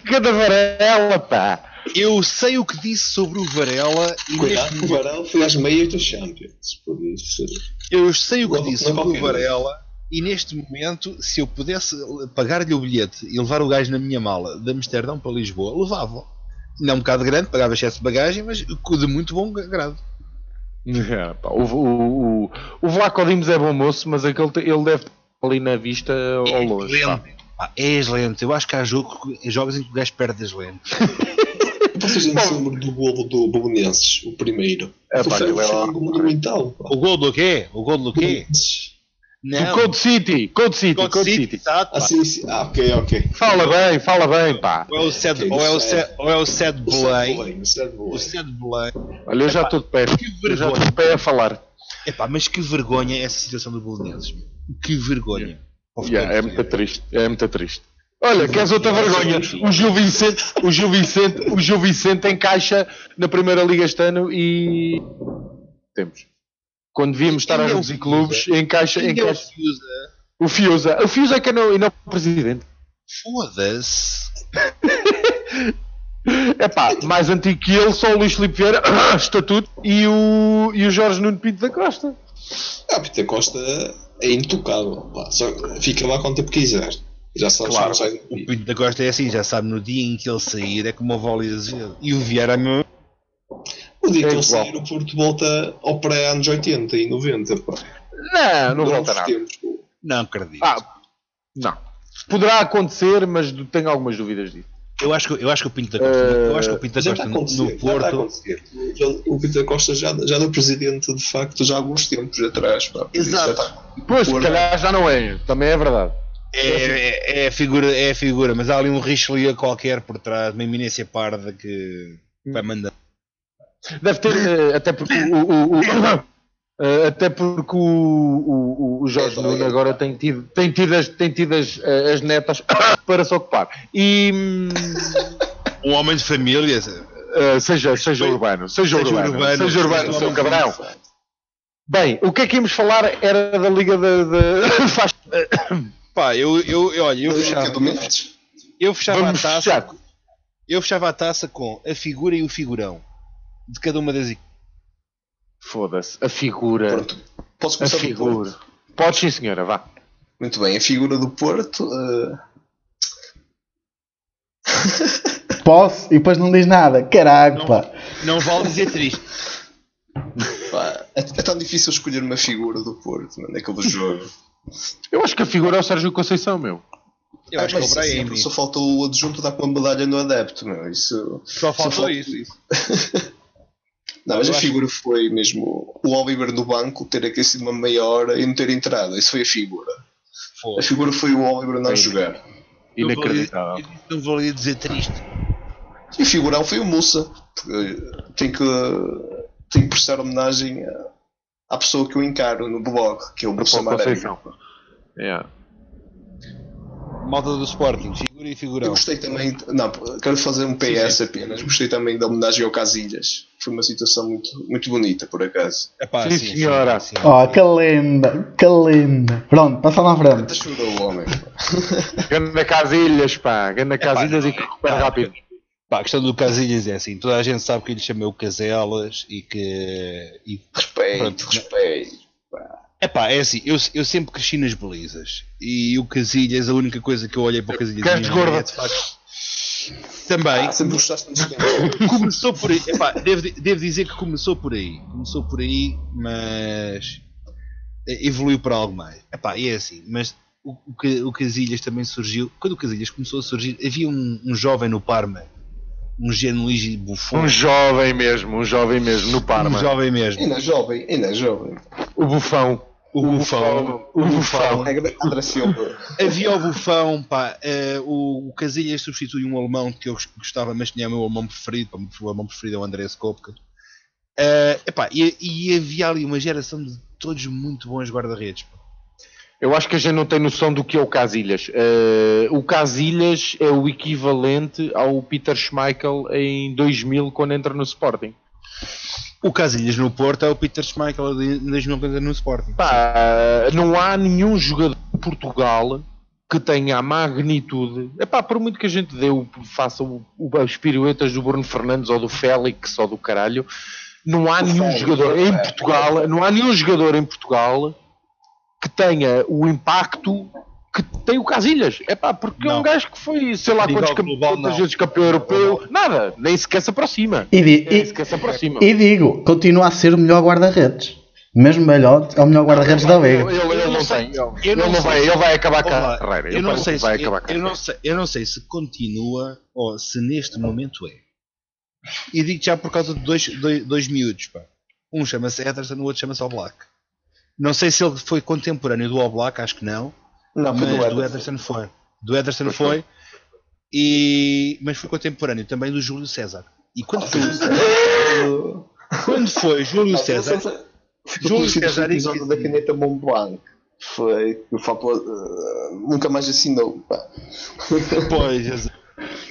S1: Cada varela, pá.
S2: Eu sei o que disse sobre o Varela e
S6: Cuidado,
S2: neste
S6: o
S2: momento,
S6: Varela foi às meias do Champions. Por isso.
S2: eu sei o que
S6: Não-
S2: disse
S6: não
S2: sobre o Varela e neste momento, se eu pudesse pagar-lhe o bilhete e levar o gajo na minha mala de Amsterdão para Lisboa, levava. Não é um bocado grande, pagava excesso de bagagem, mas de muito bom grado.
S1: É, pá, o, o, o, o Vlaco Dimos é bom moço, mas aquele, ele deve estar ali na vista ao longe. pá.
S2: Lento. Pá, é excelente. Eu acho que há jogo, jogos em que o gajo perde as lentes.
S6: Vocês não se lembram do golo do Bolonenses, o primeiro?
S1: É, pá,
S6: foi,
S1: é
S6: foi pá.
S2: O gol do quê? O gol do quê?
S6: Bolonenses.
S1: Do Code City, Code City,
S2: Code
S1: Code
S2: City,
S1: City.
S2: pá.
S6: Ah, sim, sim. Ah, ok, ok.
S1: Fala bem, fala bem, pá.
S2: Ou é o Sad, ou é o Sad, ou é o Sad. Belém,
S6: o.
S2: Sad Belém.
S1: Olha, eu já estou de pé.
S2: Que
S1: Eu já
S2: vergonha.
S1: estou de pé a falar.
S2: Epá, mas que vergonha essa situação do Bolonenses. meu. Que vergonha. Ao
S1: Yeah, é muito triste, é muito triste. Olha, queres outra vergonha? O Gil Vicente, o Gil Vicente, o Gil Vicente encaixa na primeira liga este ano e temos. Quando devíamos estar a
S2: é
S1: reduzir clubes, encaixa,
S2: Quem é o
S1: encaixa.
S2: Fiusa?
S1: O Fiusa, o Fiusa é que não, e não o presidente.
S2: Foda-se.
S1: É pá, mais antigo que ele, só o Luís Filipe Vieira, estatuto, e o, e o Jorge Nuno Pinto da Costa.
S6: Ah, Peter Costa é intocável. pá. Só fica lá quanto tempo quiser. Já sabes
S1: Claro.
S2: O. Pinto da Costa é assim, já sabe, no dia em que ele sair é como a Voli Azevedo. E o Vieira, meu.
S6: O dia
S1: É
S6: que ele
S1: igual.
S6: sair, o Porto volta ao pré-anos 80 e 90. Pá.
S1: Não, não volta nada.
S2: Não acredito.
S1: Ah, não. Poderá acontecer, mas tenho algumas dúvidas disso.
S2: Eu acho que, eu acho que o Pinto da Costa,
S1: Eh,
S2: eu acho que o Pinto da Costa no, Porto.
S6: Já- O Peter Costa já, já era presidente de facto já há alguns tempos atrás. Pá.
S2: Exato.
S6: está.
S1: Pois, se calhar já não é, também é verdade.
S2: É, é, é a figura, é a figura, mas há ali um Richelieu qualquer por trás, uma eminência parda que vai mandar.
S1: Deve ter, eh, até porque o, o- o- eh, até porque o, o, o Jorge Nuno agora tem tido, tem tido, as, tem tido as, eh, as netas para se ocupar. E hum,
S2: Um homem de família.
S1: seja, seja urbano, seja,
S2: Seja
S1: urbano,
S2: urbano,
S1: seja urbano,
S2: seja
S1: seu cabrão. Bem, o que é que íamos falar era da Liga de. de- faz-
S2: Pá, eu, eu, eu- olha, eu fechava, eu fechava a
S1: Vamos
S2: taça.
S1: fechar.
S2: Eu fechava a taça com a figura e o figurão de cada uma das equipes.
S1: Foda-se. A figura.
S6: Pronto. Posso
S1: A
S6: começar pelo
S1: figura.
S6: Porto?
S1: Podes sim, senhora, vá.
S6: Muito bem, a figura do Porto. eh,
S3: Posso? E depois não diz nada. Caraca, pá.
S2: Não vale dizer triste.
S6: pá, é, é tão difícil escolher uma figura do Porto mano, naquele jogo.
S1: Eu acho que a figura é o Sérgio Conceição, meu.
S2: Eu
S6: Ah,
S2: acho que é
S6: mas
S2: o Brahim.
S6: sempre Só faltou o adjunto dar com uma medalha no adepto, meu. Isso.
S2: Só faltou
S6: falta-
S2: isso. isso.
S6: Não, mas
S2: Eu
S6: a
S2: acho-
S6: figura foi mesmo o Oliver no banco ter aquecido uma meia hora e não ter entrado. Isso foi a figura. A
S2: Foda.
S6: figura foi o Oliver não
S1: Sim.
S6: jogar.
S1: Inacreditável.
S2: Não valia dizer triste.
S6: E o figurão foi o Mussa. porque Tem que, tem que prestar homenagem à- à pessoa que eu encaro no blog, que é o Mussa.
S1: Conceição. Yeah.
S2: Malta do Sporting, figura e
S6: Eu
S2: figurão.
S6: gostei também, não, quero fazer um PS apenas. Gostei também da homenagem ao Casilhas. Foi uma situação muito, muito bonita, por acaso.
S2: Epá,
S1: Sim, senhora.
S2: sim.
S3: Oh, que linda, que linda. Pronto, passa lá à frente.
S6: Chorou o homem.
S1: Ganda Casilhas, pá. Ganda Casilhas e que recupera rápido.
S2: Pá, a questão do Casilhas é assim: toda a gente sabe que chamei o Caselas e que. E,
S6: Respeito,
S2: Pronto.
S6: respeito.
S2: Epá, é assim: eu, eu sempre cresci nas belizas e o Casilhas, a única coisa que eu olhei para o Casilhas vida
S1: gorda?
S2: é, de facto, também
S6: Ah, sempre gostaste de
S2: começou por aí. Epá, devo, devo dizer que começou por aí. Começou por aí, mas evoluiu para algo mais. Epá, e é assim, mas o, o, o Casilhas também surgiu. Quando o Casilhas começou a surgir, havia um, um jovem no Parma, um Gianluigi Buffon.
S1: Um jovem mesmo, um jovem mesmo, no
S2: um
S1: Parma.
S2: jovem mesmo.
S6: Ainda é jovem, ainda é jovem.
S1: O bufão.
S2: O Bufão.
S1: O bufão.
S6: É grande André Silva.
S2: Havia o Bufão, pá, eh, o, o Casilhas substitui um alemão que eu gostava, mas tinha o meu alemão preferido, pá, o meu alemão preferido é o André Skopka. Eh, epá, e, e havia ali uma geração de todos muito bons guarda-redes.
S1: Eu acho que a gente não tem noção do que é o Casilhas. Eh, o Casilhas é o equivalente ao Peter Schmeichel em 2000 quando entra no Sporting.
S2: O Casilhas no Porto é o Peter Schmeichel de 2050 no Sporting.
S1: Pá, não há nenhum jogador de Portugal que tenha a magnitude. Epá, por muito que a gente dê o, faça o, o- as piruetas do Bruno Fernandes ou do Félix ou do caralho, não há nenhum
S6: Félix,
S1: jogador em. Portugal, não há nenhum jogador em Portugal que tenha o impacto que tem o Casilhas. Epá, porque é
S2: Não.
S1: um gajo que foi, sei lá quantos
S2: global,
S1: quantas vezes campeão europeu, nada, nem sequer se aproxima.
S3: E, di-
S1: Nem
S3: e-
S1: sequer se aproxima.
S3: e digo, continua a ser o melhor guarda-redes. Mesmo melhor, é o melhor guarda-redes da Liga.
S1: ele- ele
S2: Eu não sei.
S1: tem. Ele,
S2: Eu
S1: ele
S2: não
S1: vai, ele vai acabar com
S2: Olá,
S1: a carreira.
S2: eu
S1: Ele
S2: não, sei se,
S1: vai
S2: eu,
S1: acabar
S2: eu não sei, eu não sei se continua ou se neste momento é. E digo já por causa de dois, dois, dois miúdos. Pá. Um chama-se Ederson, o outro chama-se Oblak. Não sei se ele foi contemporâneo do Oblak, acho que não.
S6: Não,
S2: mas
S6: foi do
S2: do
S6: Ederson.
S2: Ederson foi. Do Ederson
S1: Pois
S2: foi. E, mas foi contemporâneo também do Júlio César. E quando foi, quando foi Júlio César, Júlio César
S6: o episódio
S2: e-
S6: da caneta Mont Blanc. Foi. O Fapo uh, nunca mais assinou. Pá.
S2: Pois.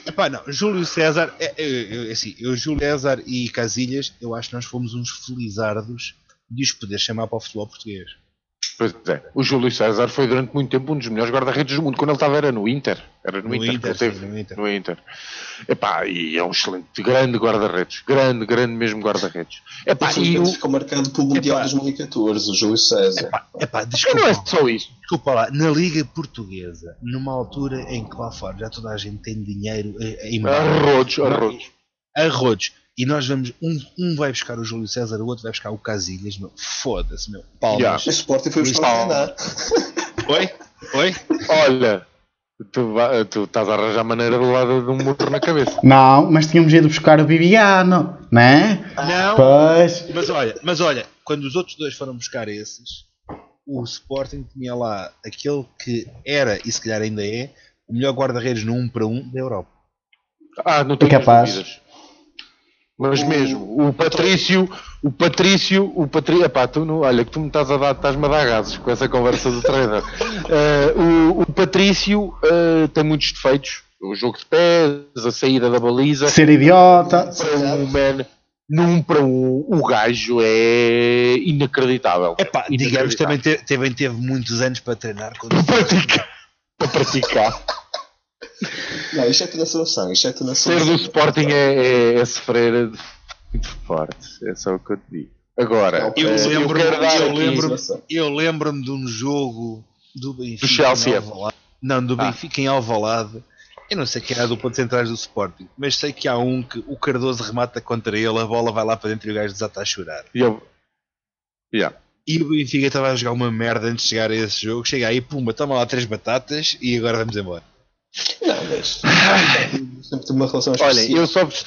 S2: Epá, não, Júlio César, é, é, é, assim, eu, Júlio César e Casilhas, eu acho que nós fomos uns felizardos de os poder chamar para o futebol português.
S1: Pois é. O Júlio César foi durante muito tempo um dos melhores guarda-redes do mundo. Quando ele estava era no Inter. Era no,
S2: No
S1: Inter. que
S2: Inter,
S1: ele teve.
S2: sim, no Inter.
S1: No Inter. Epá, e é um excelente, grande guarda-redes. Grande, grande mesmo guarda-redes. Epá, e o...
S6: Ficou marcado pelo Mundial
S2: Epá.
S6: 2014, o Júlio César.
S2: Epá, epá,
S1: e
S2: desculpa,
S1: não é só isso.
S2: desculpa lá, na Liga Portuguesa, numa altura em que lá fora já toda a gente tem dinheiro eh, em mão,
S1: Arrodos, arrodos.
S2: E nós vamos, um, um vai buscar o Júlio César, o outro vai buscar o Casilhas, meu, foda-se, meu, palmas.
S1: Yeah.
S6: O Sporting foi buscar o.
S2: Oi? Oi?
S1: Olha, tu, tu estás a arranjar maneira do lado de um morro na cabeça.
S3: Não, mas tínhamos ido buscar o Viviano, né?
S2: Não,
S3: Pois.
S2: Mas olha, mas olha, quando os outros dois foram buscar esses, o Sporting tinha lá aquele que era, e se calhar ainda é, o melhor guarda-redes no 1 para 1 da Europa.
S1: Ah, não tenho
S3: capaz.
S1: dúvidas. Mas mesmo, o Patrício, o Patrício, o Patrício, epá, tu não, olha que tu me estás a dar, estás-me a dar gases com essa conversa do trader. Eh, o, o Patrício eh, tem muitos defeitos, o jogo de pés, a saída da baliza,
S3: Ser idiota.
S1: para um man, num para um, o gajo é inacreditável.
S2: Epá, digamos, também te- também teve muitos anos para treinar
S1: para praticar. Para praticar.
S6: Não, isto é tudo na seleção. Isto é tudo na
S1: Ser do
S6: seleção.
S1: Sporting é, é, é sofrer muito forte, é só o que eu te digo. Agora,
S2: Eu
S1: eh, eu
S2: lembro-
S1: dar
S2: eu lembro- Eu lembro-me de um jogo do Benfica.
S1: Do Chelsea.
S2: em Alvalade. Não, do
S1: Ah.
S2: Benfica em Alvalade. Eu não sei quem é a dupla de centrais do Sporting, mas sei que há um que o Cardoso remata contra ele, a bola vai lá para dentro e o gajo desata a chorar.
S1: e eu- Yeah.
S2: E o Benfica estava a jogar uma merda antes de chegar a esse jogo. Chega aí, pumba, toma lá três batatas e agora vamos embora.
S6: Não, mas. Sempre uma relação
S1: Olhem,
S6: específica.
S1: eu só vos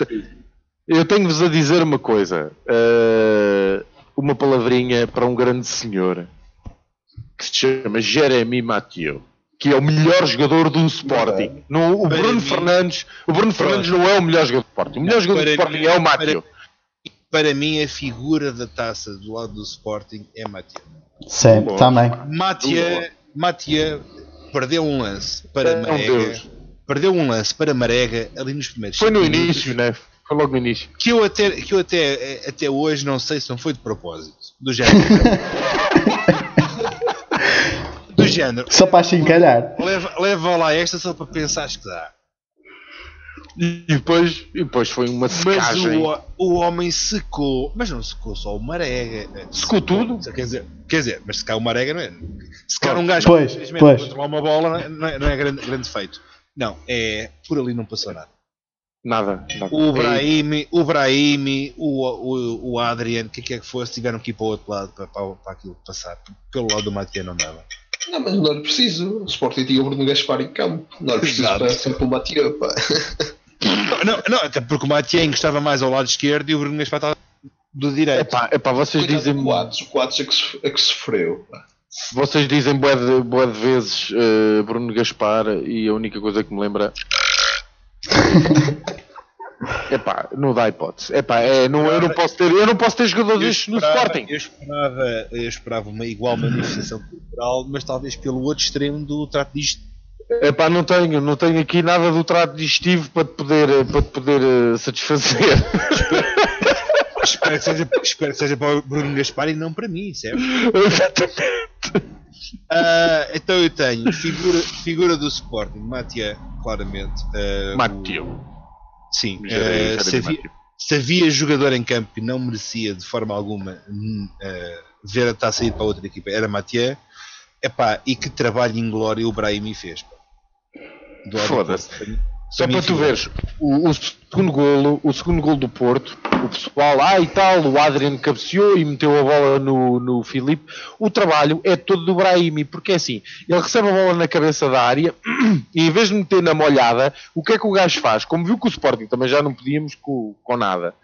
S1: eu tenho-vos a dizer uma coisa. eh, uma palavrinha para um grande senhor que se chama Jeremy Mathieu, que é o melhor jogador do Sporting. Não, o
S2: Para
S1: Bruno
S2: mim-
S1: Fernandes, o Bruno Fernandes não é o melhor jogador do Sporting. O melhor jogador do
S2: para
S1: Sporting
S2: mim-
S1: é o Mathieu.
S2: Para mim, a figura da taça do lado do Sporting é.
S3: Sempre,
S1: Boa.
S3: também.
S2: Matia, Matia perdeu um lance para
S1: É um
S2: Marega.
S1: Deus.
S2: Perdeu um lance para Marega ali nos primeiros
S1: Foi no
S2: minutos,
S1: início, né? Foi logo no início.
S2: Que eu até, que eu até, até hoje não sei se não foi de propósito. Do género. do género.
S3: Só para chincalhar.
S2: Leva, leva lá esta só para pensares que dá.
S1: E depois, e depois foi uma
S2: Mas
S1: secagem.
S2: o, o homem secou. Mas não secou só o Marega.
S1: Secou tudo?
S2: Quer dizer, quer dizer mas secar o Marega não é. Secar um gajo
S3: Pois,
S2: que
S3: pois.
S2: controlar uma bola não é, não é- não é grande, grande feito. Não, é. Por ali não passou nada.
S1: Nada. nada.
S2: O Brahimi, o Brahimi, o, o, o Adrian, o que é que fosse, tiveram que ir para o outro lado para, para, para aquilo passar. Pelo lado do Matia não dava.
S6: Não, mas não era preciso. O Sporting tinha o Bruno Gaspar em campo. Não era preciso
S2: Exato.
S6: para sempre o Matia. Pá.
S2: Não, não, até porque o Matia encostava mais ao lado esquerdo e o Bruno Gaspar estava do direito.
S1: Epá, epá, vocês
S6: Coitado
S1: dizem
S6: Coates. O Coates é que, so- é que sofreu. pá.
S1: Vocês dizem bué de, bué de vezes eh, Bruno Gaspar e a única coisa que me lembra. Epá, não dá hipótese. Epá, é, não, eu, não posso ter, eu não posso ter jogador destes no Sporting.
S2: Eu esperava, eu esperava uma igual manifestação cultural, mas talvez pelo outro extremo do trato disto.
S1: Epá, não tenho, não tenho aqui nada do trato digestivo para te poder, eh, para te poder eh, satisfazer.
S2: espero, que seja, espero que seja para o Bruno Gaspar e não para mim, certo? Ah, então eu tenho figura, figura do Sporting, Matia, claramente. o-
S1: Mateu.
S2: Sim,
S1: Jeremy
S2: se, havia,
S1: Mateu.
S2: se havia jogador em campo e não merecia de forma alguma ah, ver a taça ir para outra equipa, era Matia. Epá, e que trabalho inglório o Brahimi fez. pá.
S1: Foda-se. Só
S2: mim
S1: para tu veres, o, o segundo golo, o segundo golo do Porto, o pessoal, ah e tal, o Adrian cabeceou e meteu a bola no, no Filipe. O trabalho é todo do Brahimi, porque é assim, ele recebe a bola na cabeça da área e em vez de meter na molhada, o que é que o gajo faz? Como viu que o Sporting também já não podíamos com, com nada.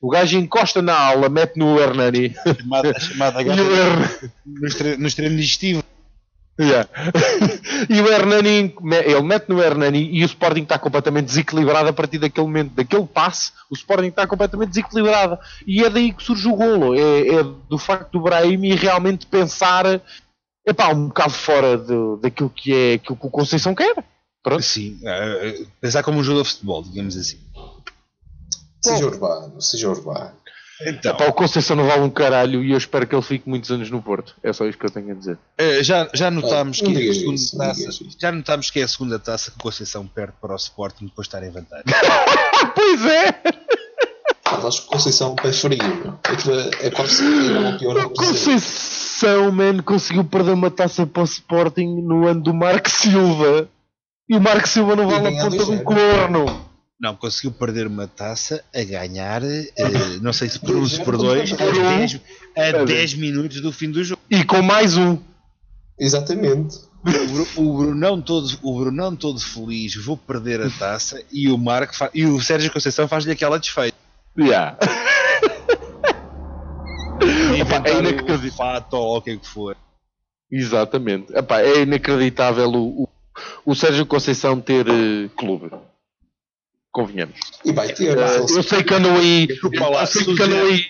S1: O gajo encosta na aula, mete no Hernani.
S2: chamada, a chamada
S1: E o Hernani.
S2: no extremo digestivo.
S1: Yeah. e o Hernani, ele mete no Hernani e o Sporting está completamente desequilibrado a partir daquele momento, daquele passe, o Sporting está completamente desequilibrado. E é daí que surge o golo, é, é do facto do Brahimi realmente pensar epá, um bocado fora de, daquilo que é aquilo que o Conceição quer. Pronto.
S2: Sim, ah, pensar como um jogador de futebol, digamos assim.
S7: Seja urbano, seja urbano.
S2: Então,
S1: Epá, o Conceição não vale um caralho e eu espero que ele fique muitos anos no Porto. É só isto que eu tenho a dizer.
S2: eh, já, já notámos
S7: Ah,
S2: que é a segunda
S7: isso,
S2: taça, já notámos que é a segunda taça que o Conceição perde para o Sporting depois de estar em vantagem.
S1: pois é!
S7: Acho que Conceição é frio. Aquilo é, é quase se o pior
S1: O. Conceição, man, conseguiu perder uma taça para o Sporting no ano do Marco Silva. E o Marco Silva não vale a ponta de um corno.
S2: Não, conseguiu perder uma taça a ganhar, eh, não sei se por um, se por dois, a
S1: um.
S2: 10, a 10 minutos do fim do jogo.
S1: E com mais um.
S7: Exatamente.
S2: O, Bru- o Brunão todo, o Brunão todo feliz, vou perder a taça, e o Marco fa- e o Sérgio Conceição faz-lhe aquela desfeita.
S1: Yeah.
S2: inventar
S1: é
S2: o
S1: inacreditável.
S2: fato ou o que é que for.
S1: Exatamente. Epá, é inacreditável o, o, o Sérgio Conceição ter eh, clube. Convenhamos.
S7: E vai ter.
S1: Eu sei que andam aí. Eu sei
S2: se
S1: que andam aí.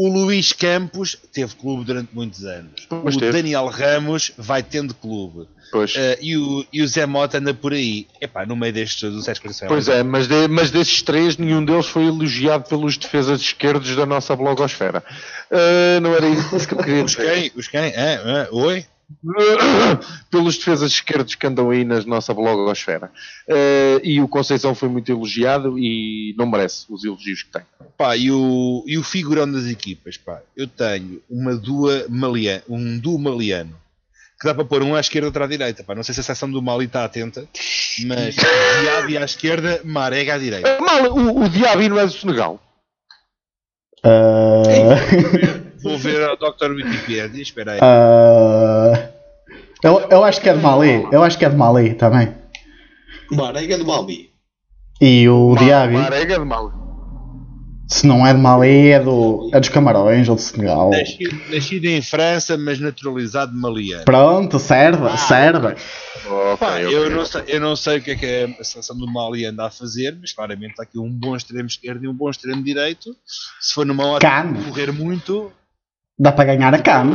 S2: O Luís Campos teve clube durante muitos anos.
S1: Pois
S2: o
S1: teve.
S2: Daniel Ramos vai tendo clube.
S1: Pois,
S2: Eh, e, o, e o Zé Mota anda por aí. Epá, no meio destes do Sérgio Conceição.
S1: pois é, mas, de- mas desses três, nenhum deles foi elogiado pelos defesas esquerdos da nossa blogosfera. Eh, não era isso que eu queria
S2: Os
S1: dizer.
S2: quem? Os quem? Ah, ah, oi?
S1: pelos defesas esquerdos que andam aí na nossa blogosfera. Eh, e o Conceição foi muito elogiado e não merece os elogios que tem.
S2: Pá, e o, e o figurão das equipas, pá. Eu tenho uma dua malia, um duo maliano que dá para pôr um à esquerda e outro à direita. Pá. Não sei se a seção do Mali está atenta, mas Diaby à esquerda, Marega à direita.
S1: Eh, Mal, o, o Diaby não é do Senegal.
S3: Ah,
S2: Vou ver a Dr. Wikipedia, espera aí.
S3: ah, eu, eu acho que é de Mali. Eu acho que é de Mali também.
S7: Marega do Mali.
S3: E o Diaby,
S1: Marega é de Mal.
S3: se não é de Mali, é, do, é dos Camarões ou do Senegal.
S2: Nascido, nascido em França, mas naturalizado maliano.
S3: Pronto, serve, serve.
S2: Pá,
S1: Ok,
S2: eu,
S1: ok.
S2: não sei, eu não sei o que é que a seleção do Mali anda a fazer, mas claramente está aqui um bom extremo esquerdo e um bom extremo direito. Se for numa hora
S3: Can.
S2: de correr muito,
S3: Dá para ganhar a CAN.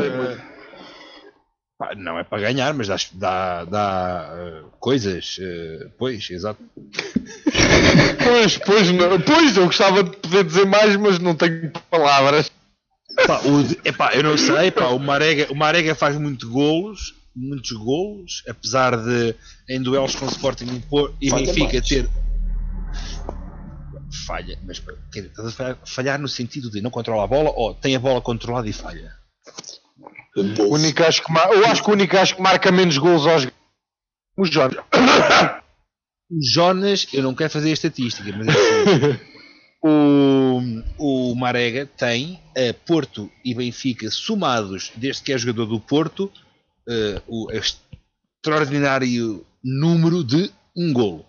S2: Não é para ganhar, mas dá, dá, dá, eh, coisas. eh, pois, exato.
S1: Pois, pois, não, pois, eu gostava de poder dizer mais, mas não tenho palavras.
S2: Pá, o, epá, eu não sei, pá, o, Marega, o Marega faz muito golos, muitos golos, apesar de em duelos com o Sporting e e Benfica
S7: mais.
S2: ter. Falha, mas quer dizer, falhar, falhar no sentido de não controla a bola ou tem a bola controlada e falha?
S1: O único acho que mar- eu acho que o único acho que marca menos gols aos o Jorge.
S2: O Jonas, eu não quero fazer a estatística, mas é assim, o, o Marega tem a Porto e Benfica somados, desde que é jogador do Porto, eh, o extraordinário número de um golo.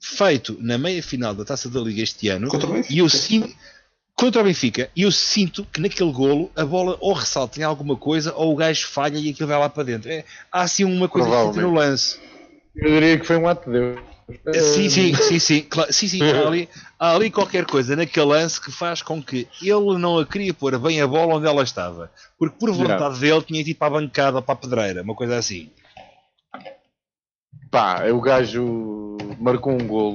S2: Feito na meia final da Taça da Liga este ano, e eu sinto contra o Benfica, eu sinto que naquele golo a bola ou ressalta em alguma coisa ou o gajo falha e aquilo vai lá para dentro. É, há assim uma coisa que no lance.
S1: Eu diria que foi um ato de Deus.
S2: Sim, sim, sim, sim, claro, sim, sim. Há, ali, há ali qualquer coisa naquele lance que faz com que ele não a queria pôr bem a bola onde ela estava. Porque por vontade dele tinha ido ir para a bancada ou para a pedreira, uma coisa assim.
S1: Pá, o gajo marcou um golo.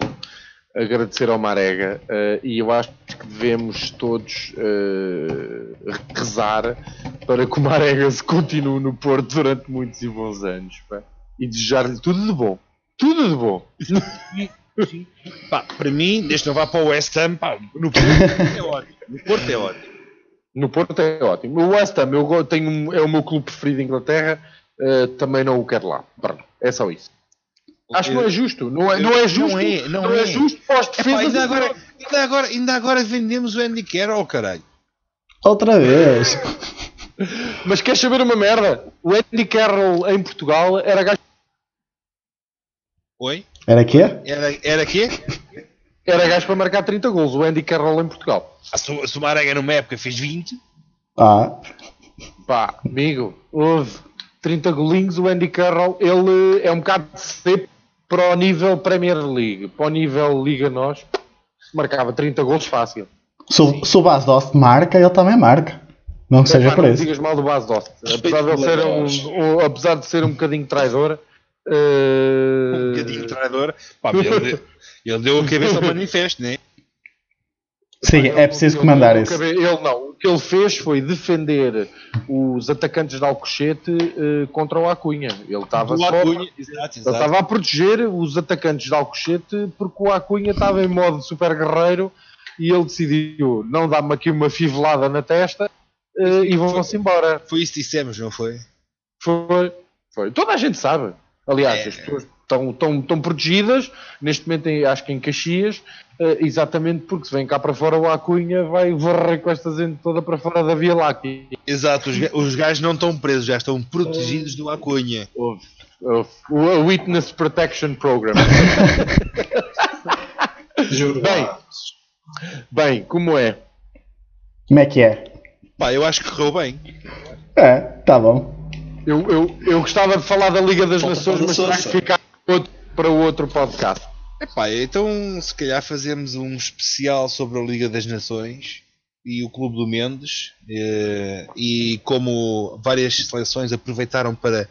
S1: Agradecer ao Marega eh, e eu acho que devemos todos eh, rezar para que o Marega se continue no Porto durante muitos e bons anos pá. e desejar-lhe tudo de bom. Tudo de bom.
S2: Pá, para mim, desde que não vá para o West Ham, pá, no Porto é ótimo. No Porto é ótimo.
S1: No Porto é ótimo. O West Ham eu tenho, é o meu clube preferido de Inglaterra, eh, também não o quero lá. Pronto, é só isso. Acho que não é justo. Não é, não é justo.
S2: Não é, não
S1: é.
S2: é.
S1: justo para os
S2: Epá,
S1: defesas.
S2: ainda, agora, ainda, agora, ainda agora vendemos o Andy Carroll, caralho.
S3: Outra vez.
S1: Mas queres saber uma merda? O Andy Carroll em Portugal era gajo,
S2: Oi?
S3: Era quê?
S2: Era, era quê?
S1: era gajo para marcar 30 gols. O Andy Carroll em Portugal.
S2: A Su- se o Marega numa época fez 20,
S3: Ah,
S1: Pá, amigo, houve 30 golinhos. O Andy Carroll, ele é um bocado cedo para o nível Premier League. Para o nível Liga Nós, marcava 30 gols fácil.
S3: se, o- se o Bas Dost marca, ele também marca. Não que seja
S1: Epá,
S3: por
S1: não
S3: isso.
S1: digas mal do Bas Dost. Apesar de, ele ser um, um- apesar de ser um bocadinho traidor. eh,
S2: um bocadinho traidor, pá, ele, deu, ele deu a cabeça ao manifesto, né?
S3: Sim, é preciso comandar
S1: ele,
S3: isso.
S1: Ele não. O que ele fez foi defender os atacantes de Alcochete eh, contra o Acunha. Ele estava
S2: Do
S1: só.
S2: Acunha, exato,
S1: Ele
S2: exato.
S1: estava a proteger os atacantes de Alcochete porque o Acunha estava em modo super guerreiro e ele decidiu não dar-me aqui uma fivelada na testa eh, e vão-se embora.
S2: Foi isso que dissemos, não foi?
S1: Foi, foi. Toda a gente sabe. Aliás,
S2: É.
S1: as pessoas estão, estão, estão protegidas, neste momento em- acho que em Caxias, eh, exatamente porque se vem cá para fora o Acunha vai varrer com esta gente toda para fora da Via Láctea.
S2: Exato, os, os gajos não estão presos, já estão protegidos do Acunha.
S1: O Witness Protection Program.
S7: Juro.
S1: Bem. Bem, como é?
S3: Como é que é?
S2: Pá, eu acho que correu bem.
S3: É, tá bom.
S1: Eu, eu, eu gostava de falar da Liga das Nações, mas
S7: a
S1: terá que ficar outro- para o outro podcast.
S2: Epá, então se calhar fazemos um especial sobre a Liga das Nações e o Clube do Mendes eh, e como várias seleções aproveitaram para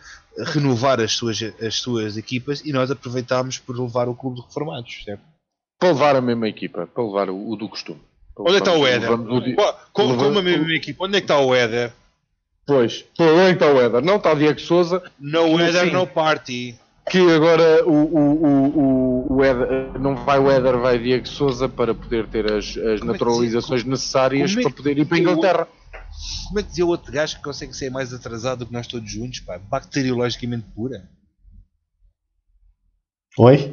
S2: renovar as suas, as suas equipas e nós aproveitámos por levar o Clube de Reformados, certo?
S1: Para levar a mesma equipa, para levar o, o do costume.
S2: Onde é que está o Éder?
S1: Levamos o di-
S2: Pô, Com, com
S1: levamos-
S2: uma mesma equipa, onde é que está o Éder?
S1: Pois, Pô, então o Éder, não está o Diego Souza,
S2: No
S1: Sim.
S2: no party.
S1: Que agora o, o, o, o, o Éder, não vai o Éder, vai Diego Souza para poder ter as, as
S2: é
S1: naturalizações necessárias
S2: é
S1: para poder ir para a Inglaterra.
S2: Como é que dizia o outro gajo que consegue ser mais atrasado do que nós todos juntos, pá? Bacteriologicamente pura.
S3: Oi?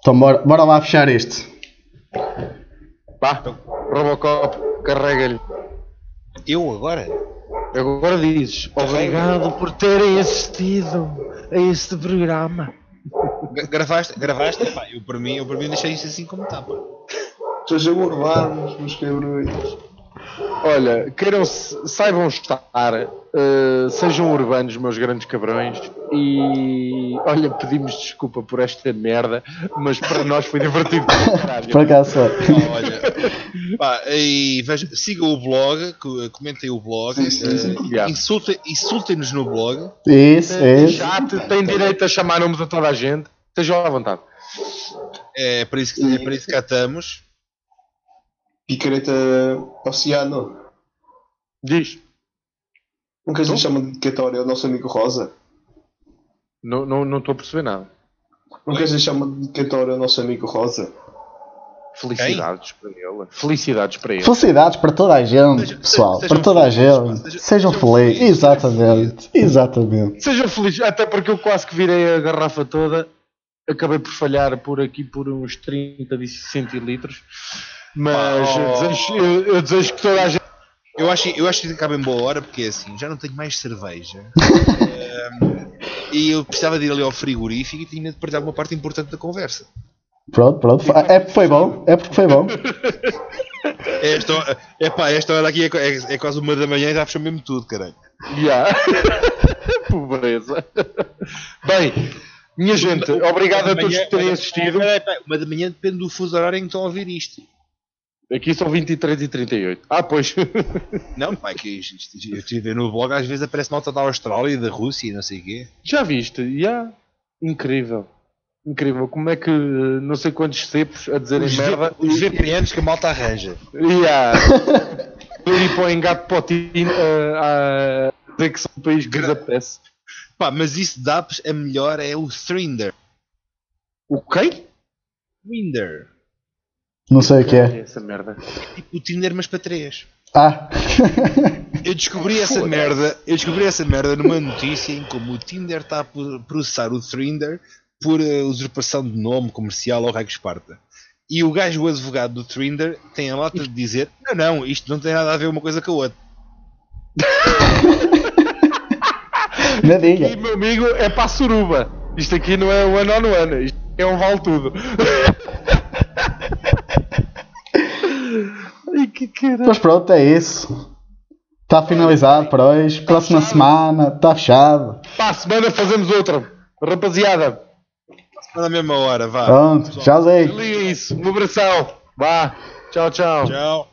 S3: Então bora, bora lá fechar este.
S1: Pá, Robocop, carrega-lhe.
S2: Eu agora?
S1: Agora dizes, obrigado por terem assistido a este programa.
S2: Gra- Gravaste? Gravaste? Pá, eu para mim, eu para mim deixei isso assim como está, pá.
S6: Sejam urbanos, meus cabrões.
S1: Olha, queiram saibam estar, eh, sejam urbanos, meus grandes cabrões, e olha, pedimos desculpa por esta merda, mas para nós foi divertido. para
S3: foi.
S2: Pá, olha, pá, e veja, sigam o blog, co- comentem o blog,
S6: Sim, sim, sim.
S1: Yeah.
S2: insultem- insultem-nos no blog.
S3: Isso,
S1: O
S3: isso.
S1: chat tem direito a chamar nomes a toda a gente, estejam à vontade.
S2: É para isso que, é para isso que cá estamos.
S6: Picareta Oceano.
S1: Diz,
S6: Nunca a gente chama de dedicatória ao nosso amigo Rosa.
S1: não estou não, estou a perceber nada.
S6: Nunca a gente chama de dedicatória ao nosso amigo Rosa.
S1: Felicidades para ele. Felicidades para ele.
S3: Felicidades para toda a gente,
S2: Seja-
S3: pessoal.
S2: sejam
S3: Para toda a
S2: felizes,
S3: gente.
S2: sejam-
S3: Sejam
S2: sejam
S3: felizes.
S2: felizes,
S3: Exatamente. Exatamente.
S1: Seja feliz, até porque eu quase que virei a garrafa toda. Acabei por falhar por aqui por uns 30 de centilitros. Mas
S2: Pá,
S1: eu,
S2: oh.
S1: desejo, eu, eu desejo que toda a gente.
S2: Eu acho, eu acho que acaba em boa hora porque é assim, já não tenho mais cerveja. Ehm, e eu precisava de ir ali ao frigorífico e tinha de perder alguma parte importante da conversa.
S3: Pronto, pronto. É porque foi bom. É porque foi bom.
S2: É Esta, hora- epá, esta hora aqui é, é- é quase uma da manhã e já fechou mesmo tudo, caralho.
S1: Yeah. Pobreza. Bem, minha gente, obrigado a todos por terem assistido.
S2: Uma da manhã depende do fuso horário em que estão a ouvir isto.
S1: Aqui são 23 e 38. Ah, pois.
S2: Não, pá, é que isto, isto- eu estive a ver no blog, às vezes aparece malta da Austrália e da Rússia e não sei o quê.
S1: Já viste? Yeah. Incrível. Incrível. Como é que eh, não sei quantos cepos a dizerem
S2: Os,
S1: merda.
S2: Os VPNs que a malta arranja.
S1: Yeah. Ir para o engato potinho a dizer que são um país que desapetece.
S2: Pá, mas isso apps, a melhor é o Thrinder.
S1: O quê?
S2: Thrinder.
S3: Não sei o que é.
S1: Essa merda.
S2: Tipo o Tinder, mas para três.
S3: Ah.
S2: Eu descobri essa merda, eu descobri essa merda numa notícia em como o Tinder está a pro- processar o Thrinder por eh, usurpação de nome comercial ao Raio Esparta. E o gajo, o advogado do Thrinder, tem a lata de dizer: Não, não, isto não tem nada a ver uma coisa com a outra.
S3: Diga.
S1: E meu amigo é para a suruba. Isto aqui não é one on one. Isto é um vale tudo. Ai que caralho.
S3: Mas pronto, é isso. Está finalizado para hoje. Próxima semana. Está fechado.
S1: Para a semana fazemos outra. Rapaziada,
S2: Na mesma hora, vá.
S3: Pronto. Tchauzinho.
S1: isso. Um abração. Vá. Tchau, tchau.
S2: Tchau.